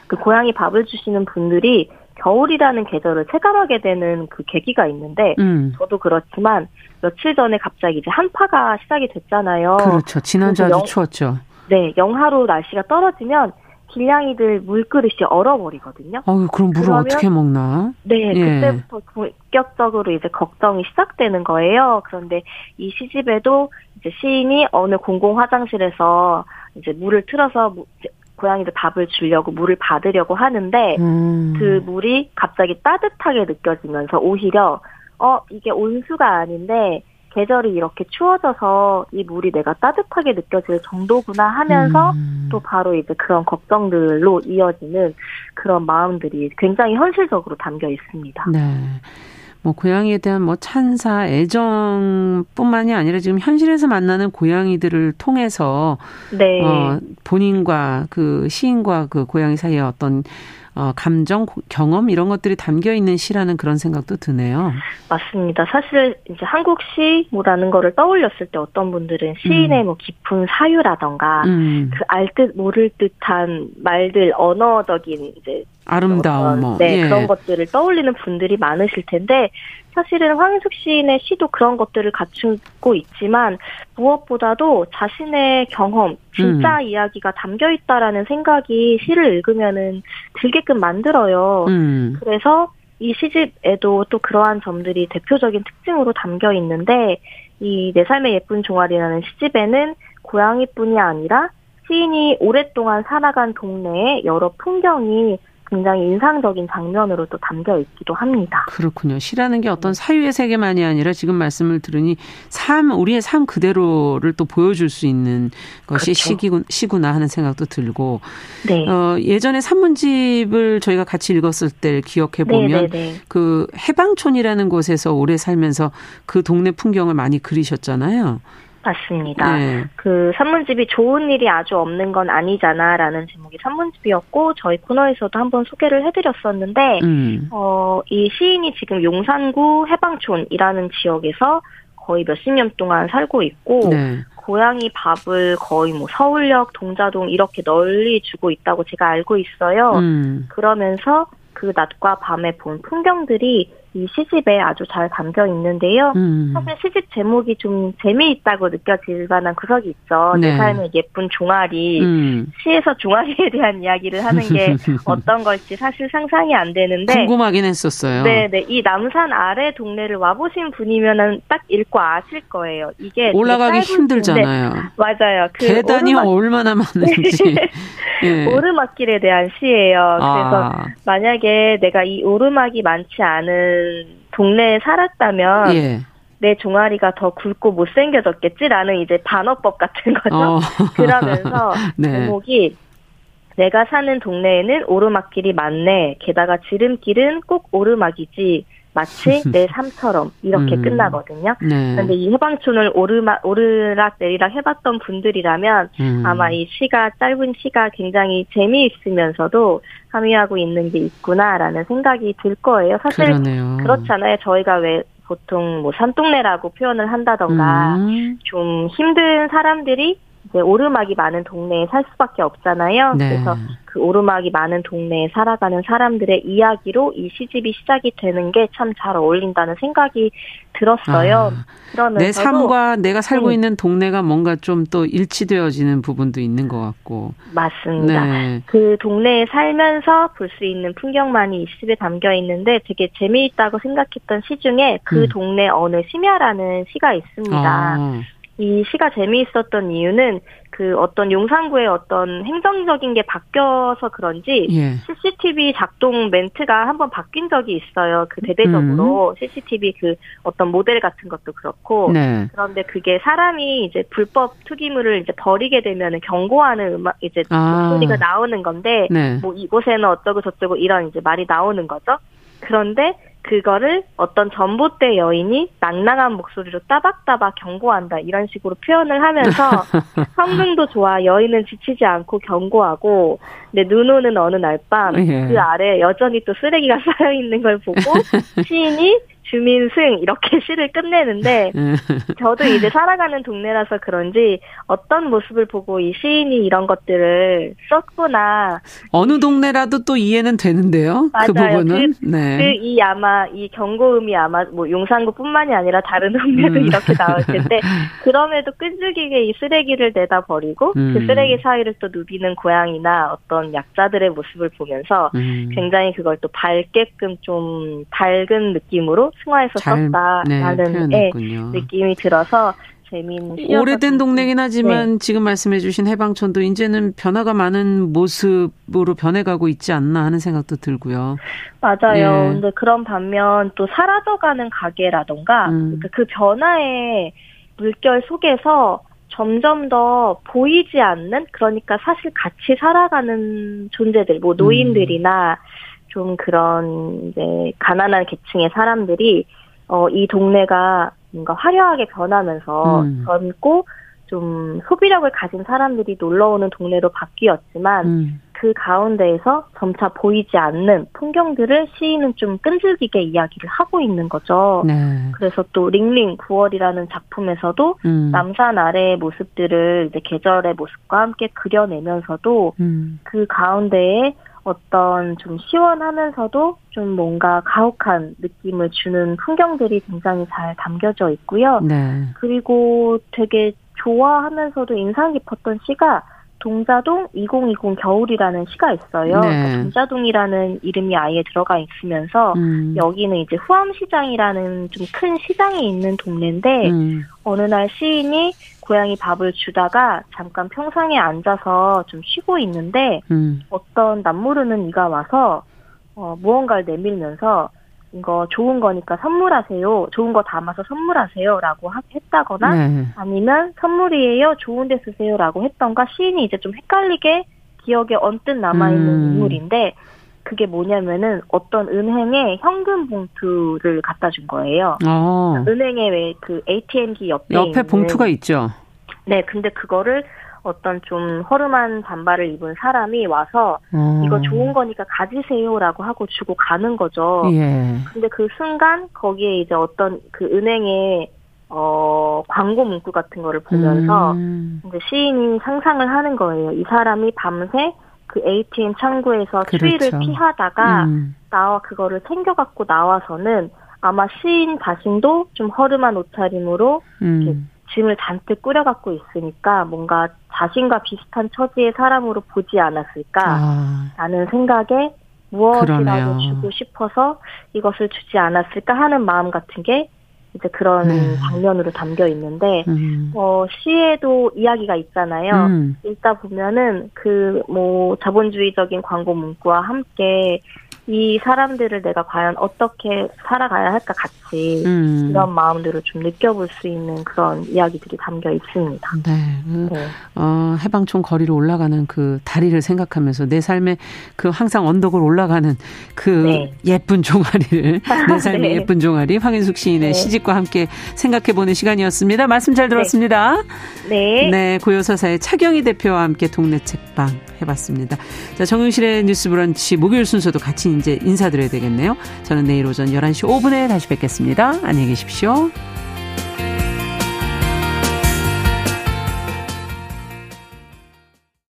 그 고양이 밥을 주시는 분들이 겨울이라는 계절을 체감하게 되는 그 계기가 있는데 음. 저도 그렇지만 며칠 전에 갑자기 이제 한파가 시작이 됐잖아요. 그렇죠. 지난주 아주 추웠죠. 네, 영하로 날씨가 떨어지면 길냥이들 물그릇이 얼어버리거든요. 어, 그럼 물을 어떻게 먹나? 네, 예. 그때부터 본격적으로 이제 걱정이 시작되는 거예요. 그런데 이 시집에도 이제 시인이 어느 공공 화장실에서 이제 물을 틀어서 고양이들 밥을 주려고 물을 받으려고 하는데 음. 그 물이 갑자기 따뜻하게 느껴지면서 오히려 어 이게 온수가 아닌데 계절이 이렇게 추워져서 이 물이 내가 따뜻하게 느껴질 정도구나 하면서 음. 또 바로 이제 그런 걱정들로 이어지는 그런 마음들이 굉장히 현실적으로 담겨 있습니다. 네. 뭐 고양이에 대한 뭐 찬사, 애정뿐만이 아니라 지금 현실에서 만나는 고양이들을 통해서 네. 어 본인과 그 시인과 그 고양이 사이에 어떤 어, 감정, 경험 이런 것들이 담겨 있는 시라는 그런 생각도 드네요. 맞습니다. 사실 이제 한국 시라는 거를 떠올렸을 때 어떤 분들은 시인의 음. 뭐 깊은 사유라던가 음. 그 알 듯 모를 듯한 말들 언어적인 이제 아름다움, 뭐. 네 예. 그런 것들을 떠올리는 분들이 많으실 텐데 사실은 황인숙 시인의 시도 그런 것들을 갖추고 있지만 무엇보다도 자신의 경험, 진짜 음. 이야기가 담겨 있다라는 생각이 시를 읽으면은 들게끔 만들어요. 음. 그래서 이 시집에도 또 그러한 점들이 대표적인 특징으로 담겨 있는데 이 내 삶의 예쁜 종아리라는 시집에는 고양이뿐이 아니라 시인이 오랫동안 살아간 동네의 여러 풍경이 굉장히 인상적인 장면으로 또 담겨 있기도 합니다. 그렇군요. 시라는 게 어떤 사유의 세계만이 아니라 지금 말씀을 들으니 삶, 우리의 삶 그대로를 또 보여줄 수 있는 것이 그렇죠. 시구나 하는 생각도 들고. 네. 어, 예전에 산문집을 저희가 같이 읽었을 때 기억해 보면 그 해방촌이라는 곳에서 오래 살면서 그 동네 풍경을 많이 그리셨잖아요. 맞습니다. 네. 그 산문집이 좋은 일이 아주 없는 건 아니잖아라는 제목이 산문집이었고 저희 코너에서도 한번 소개를 해드렸었는데 음. 어, 이 시인이 지금 용산구 해방촌이라는 지역에서 거의 몇십 년 동안 살고 있고 네. 고양이 밥을 거의 뭐 서울역, 동자동 이렇게 널리 주고 있다고 제가 알고 있어요. 음. 그러면서 그 낮과 밤에 본 풍경들이 이 시집에 아주 잘 담겨 있는데요. 음. 사실 시집 제목이 좀 재미있다고 느껴질 만한 구석이 있죠. 네. 내 삶의 예쁜 종아리. 음. 시에서 종아리에 대한 이야기를 하는 게 어떤 걸지 사실 상상이 안 되는데. 궁금하긴 했었어요. 네네. 이 남산 아래 동네를 와보신 분이면은 딱 읽고 아실 거예요. 이게 올라가기 힘들잖아요. 맞아요. 그 계단이 오르막... 얼마나 많은지. 예. 오르막길에 대한 시예요. 그래서 아. 만약에 내가 이 오르막이 많지 않은 동네에 살았다면 예. 내 종아리가 더 굵고 못생겨졌겠지라는 이제 반어법 같은 거죠. 어. 그러면서 네. 제목이 내가 사는 동네에는 오르막길이 많네. 게다가 지름길은 꼭 오르막이지. 마치 내 삶처럼 이렇게 음. 끝나거든요. 네. 그런데 이 해방촌을 오르막 오르락 내리락 해봤던 분들이라면 음. 아마 이 시가 짧은 시가 굉장히 재미있으면서도 함의하고 있는 게 있구나라는 생각이 들 거예요. 사실 그러네요. 그렇잖아요. 저희가 왜 보통 뭐 산동네라고 표현을 한다던가 음. 좀 힘든 사람들이 이제 오르막이 많은 동네에 살 수밖에 없잖아요. 네. 그래서 그 오르막이 많은 동네에 살아가는 사람들의 이야기로 이 시집이 시작이 되는 게 참 잘 어울린다는 생각이 들었어요. 아, 내 삶과 내가 살고 네. 있는 동네가 뭔가 좀 또 일치되어지는 부분도 있는 것 같고. 맞습니다. 네. 그 동네에 살면서 볼 수 있는 풍경만이 이 시집에 담겨 있는데 되게 재미있다고 생각했던 시 중에 그 음. 동네 어느 심야라는 시가 있습니다. 아. 이 시가 재미있었던 이유는 그 어떤 용산구의 어떤 행정적인 게 바뀌어서 그런지 예. CCTV 작동 멘트가 한번 바뀐 적이 있어요. 그 대대적으로 음. CCTV 그 어떤 모델 같은 것도 그렇고 네. 그런데 그게 사람이 이제 불법 투기물을 이제 버리게 되면 경고하는 음악 이제 아. 소리가 나오는 건데 네. 뭐 이곳에는 어쩌고 저쩌고 이런 이제 말이 나오는 거죠. 그런데 그거를 어떤 전봇대 여인이 낭낭한 목소리로 따박따박 경고한다 이런 식으로 표현을 하면서 성능도 좋아 여인은 지치지 않고 경고하고 근데 눈 오는 어느 날 밤그 예. 아래 여전히 또 쓰레기가 쌓여 있는 걸 보고 시인이 주민 승 이렇게 시를 끝내는데 음. 저도 이제 살아가는 동네라서 그런지 어떤 모습을 보고 이 시인이 이런 것들을 썼구나. 어느 동네라도 또 이해는 되는데요. 그 맞아요. 그 부분은. 그, 네. 그 이 아마 이 경고음이 아마 뭐 용산구뿐만이 아니라 다른 동네도 음. 이렇게 나올 텐데 그럼에도 끈질기게 이 쓰레기를 내다 버리고 그 음. 그 쓰레기 사이를 또 누비는 고양이나 어떤 약자들의 모습을 보면서 음. 굉장히 그걸 또 밝게끔 좀 밝은 느낌으로 승화해서 썼다라는 네, 느낌이 들어서 재미있는 오래된 동네긴 하지만 네. 지금 말씀해주신 해방촌도 이제는 변화가 많은 모습으로 변해가고 있지 않나 하는 생각도 들고요. 맞아요. 예. 근데 그런 반면 또 사라져가는 가게라던가 음. 그, 그 변화의 물결 속에서 점점 더 보이지 않는 그러니까 사실 같이 살아가는 존재들 뭐 노인들이나 음. 좀 그런 이제 가난한 계층의 사람들이 어, 이 동네가 뭔가 화려하게 변하면서 음. 젊고 좀 소비력을 가진 사람들이 놀러 오는 동네로 바뀌었지만 음. 그 가운데에서 점차 보이지 않는 풍경들을 시인은 좀 끈질기게 이야기를 하고 있는 거죠. 네. 그래서 또 링링 9월이라는 작품에서도 음. 남산 아래의 모습들을 이제 계절의 모습과 함께 그려내면서도 음. 그 가운데에 어떤 좀 시원하면서도 좀 뭔가 가혹한 느낌을 주는 풍경들이 굉장히 잘 담겨져 있고요. 네. 그리고 되게 좋아하면서도 인상 깊었던 시가 동자동 2020 겨울이라는 시가 있어요. 네. 그러니까 동자동이라는 이름이 아예 들어가 있으면서 음. 여기는 이제 후암시장이라는 좀 큰 시장이 있는 동네인데 음. 어느 날 시인이 고양이 밥을 주다가 잠깐 평상에 앉아서 좀 쉬고 있는데 음. 어떤 남모르는 이가 와서 어, 무언가를 내밀면서 이거 좋은 거니까 선물하세요. 좋은 거 담아서 선물하세요라고 했다거나 네. 아니면 선물이에요. 좋은 데 쓰세요라고 했던가 시인이 이제 좀 헷갈리게 기억에 언뜻 남아 있는 음. 인물인데 그게 뭐냐면은 어떤 은행에 현금 봉투를 갖다 준 거예요. 어. 은행에 왜 그 ATM기 옆에 옆에 봉투가 있죠. 네, 근데 그거를 어떤 좀 허름한 잠바를 입은 사람이 와서 음. 이거 좋은 거니까 가지세요라고 하고 주고 가는 거죠. 예. 근데 그 순간 거기에 이제 어떤 그 은행에 어 광고 문구 같은 거를 보면서 음. 이제 시인이 상상을 하는 거예요. 이 사람이 밤새 그 ATM 창구에서 그렇죠. 추위를 피하다가 음. 나와 그거를 챙겨 갖고 나와서는 아마 시인 자신도 좀 허름한 옷차림으로 음. 짐을 잔뜩 꾸려갖고 있으니까 뭔가 자신과 비슷한 처지의 사람으로 보지 않았을까라는 아. 생각에 무엇이라도 그러네요. 주고 싶어서 이것을 주지 않았을까 하는 마음 같은 게 이제 그런 네. 장면으로 담겨 있는데 음. 어 시에도 이야기가 있잖아요. 음. 읽다 보면은 그 뭐 자본주의적인 광고 문구와 함께 이 사람들을 내가 과연 어떻게 살아가야 할까 같이 음. 이런 마음들을 좀 느껴볼 수 있는 그런 이야기들이 담겨 있습니다. 네. 그, 네. 어, 해방촌 거리로 올라가는 그 다리를 생각하면서 내 삶에 그 항상 언덕을 올라가는 그 네. 예쁜 종아리를 내 삶의 네. 예쁜 종아리 황인숙 시인의 네. 시집과 함께 생각해보는 시간이었습니다. 말씀 잘 들었습니다. 네. 네. 고요서사의 차경희 대표와 함께 동네 책방 해봤습니다. 자, 정윤실의 뉴스 브런치 목요일 순서도 같이 이제 인사드려야 되겠네요. 저는 내일 오전 11시 5분에 다시 뵙겠습니다. 안녕히 계십시오.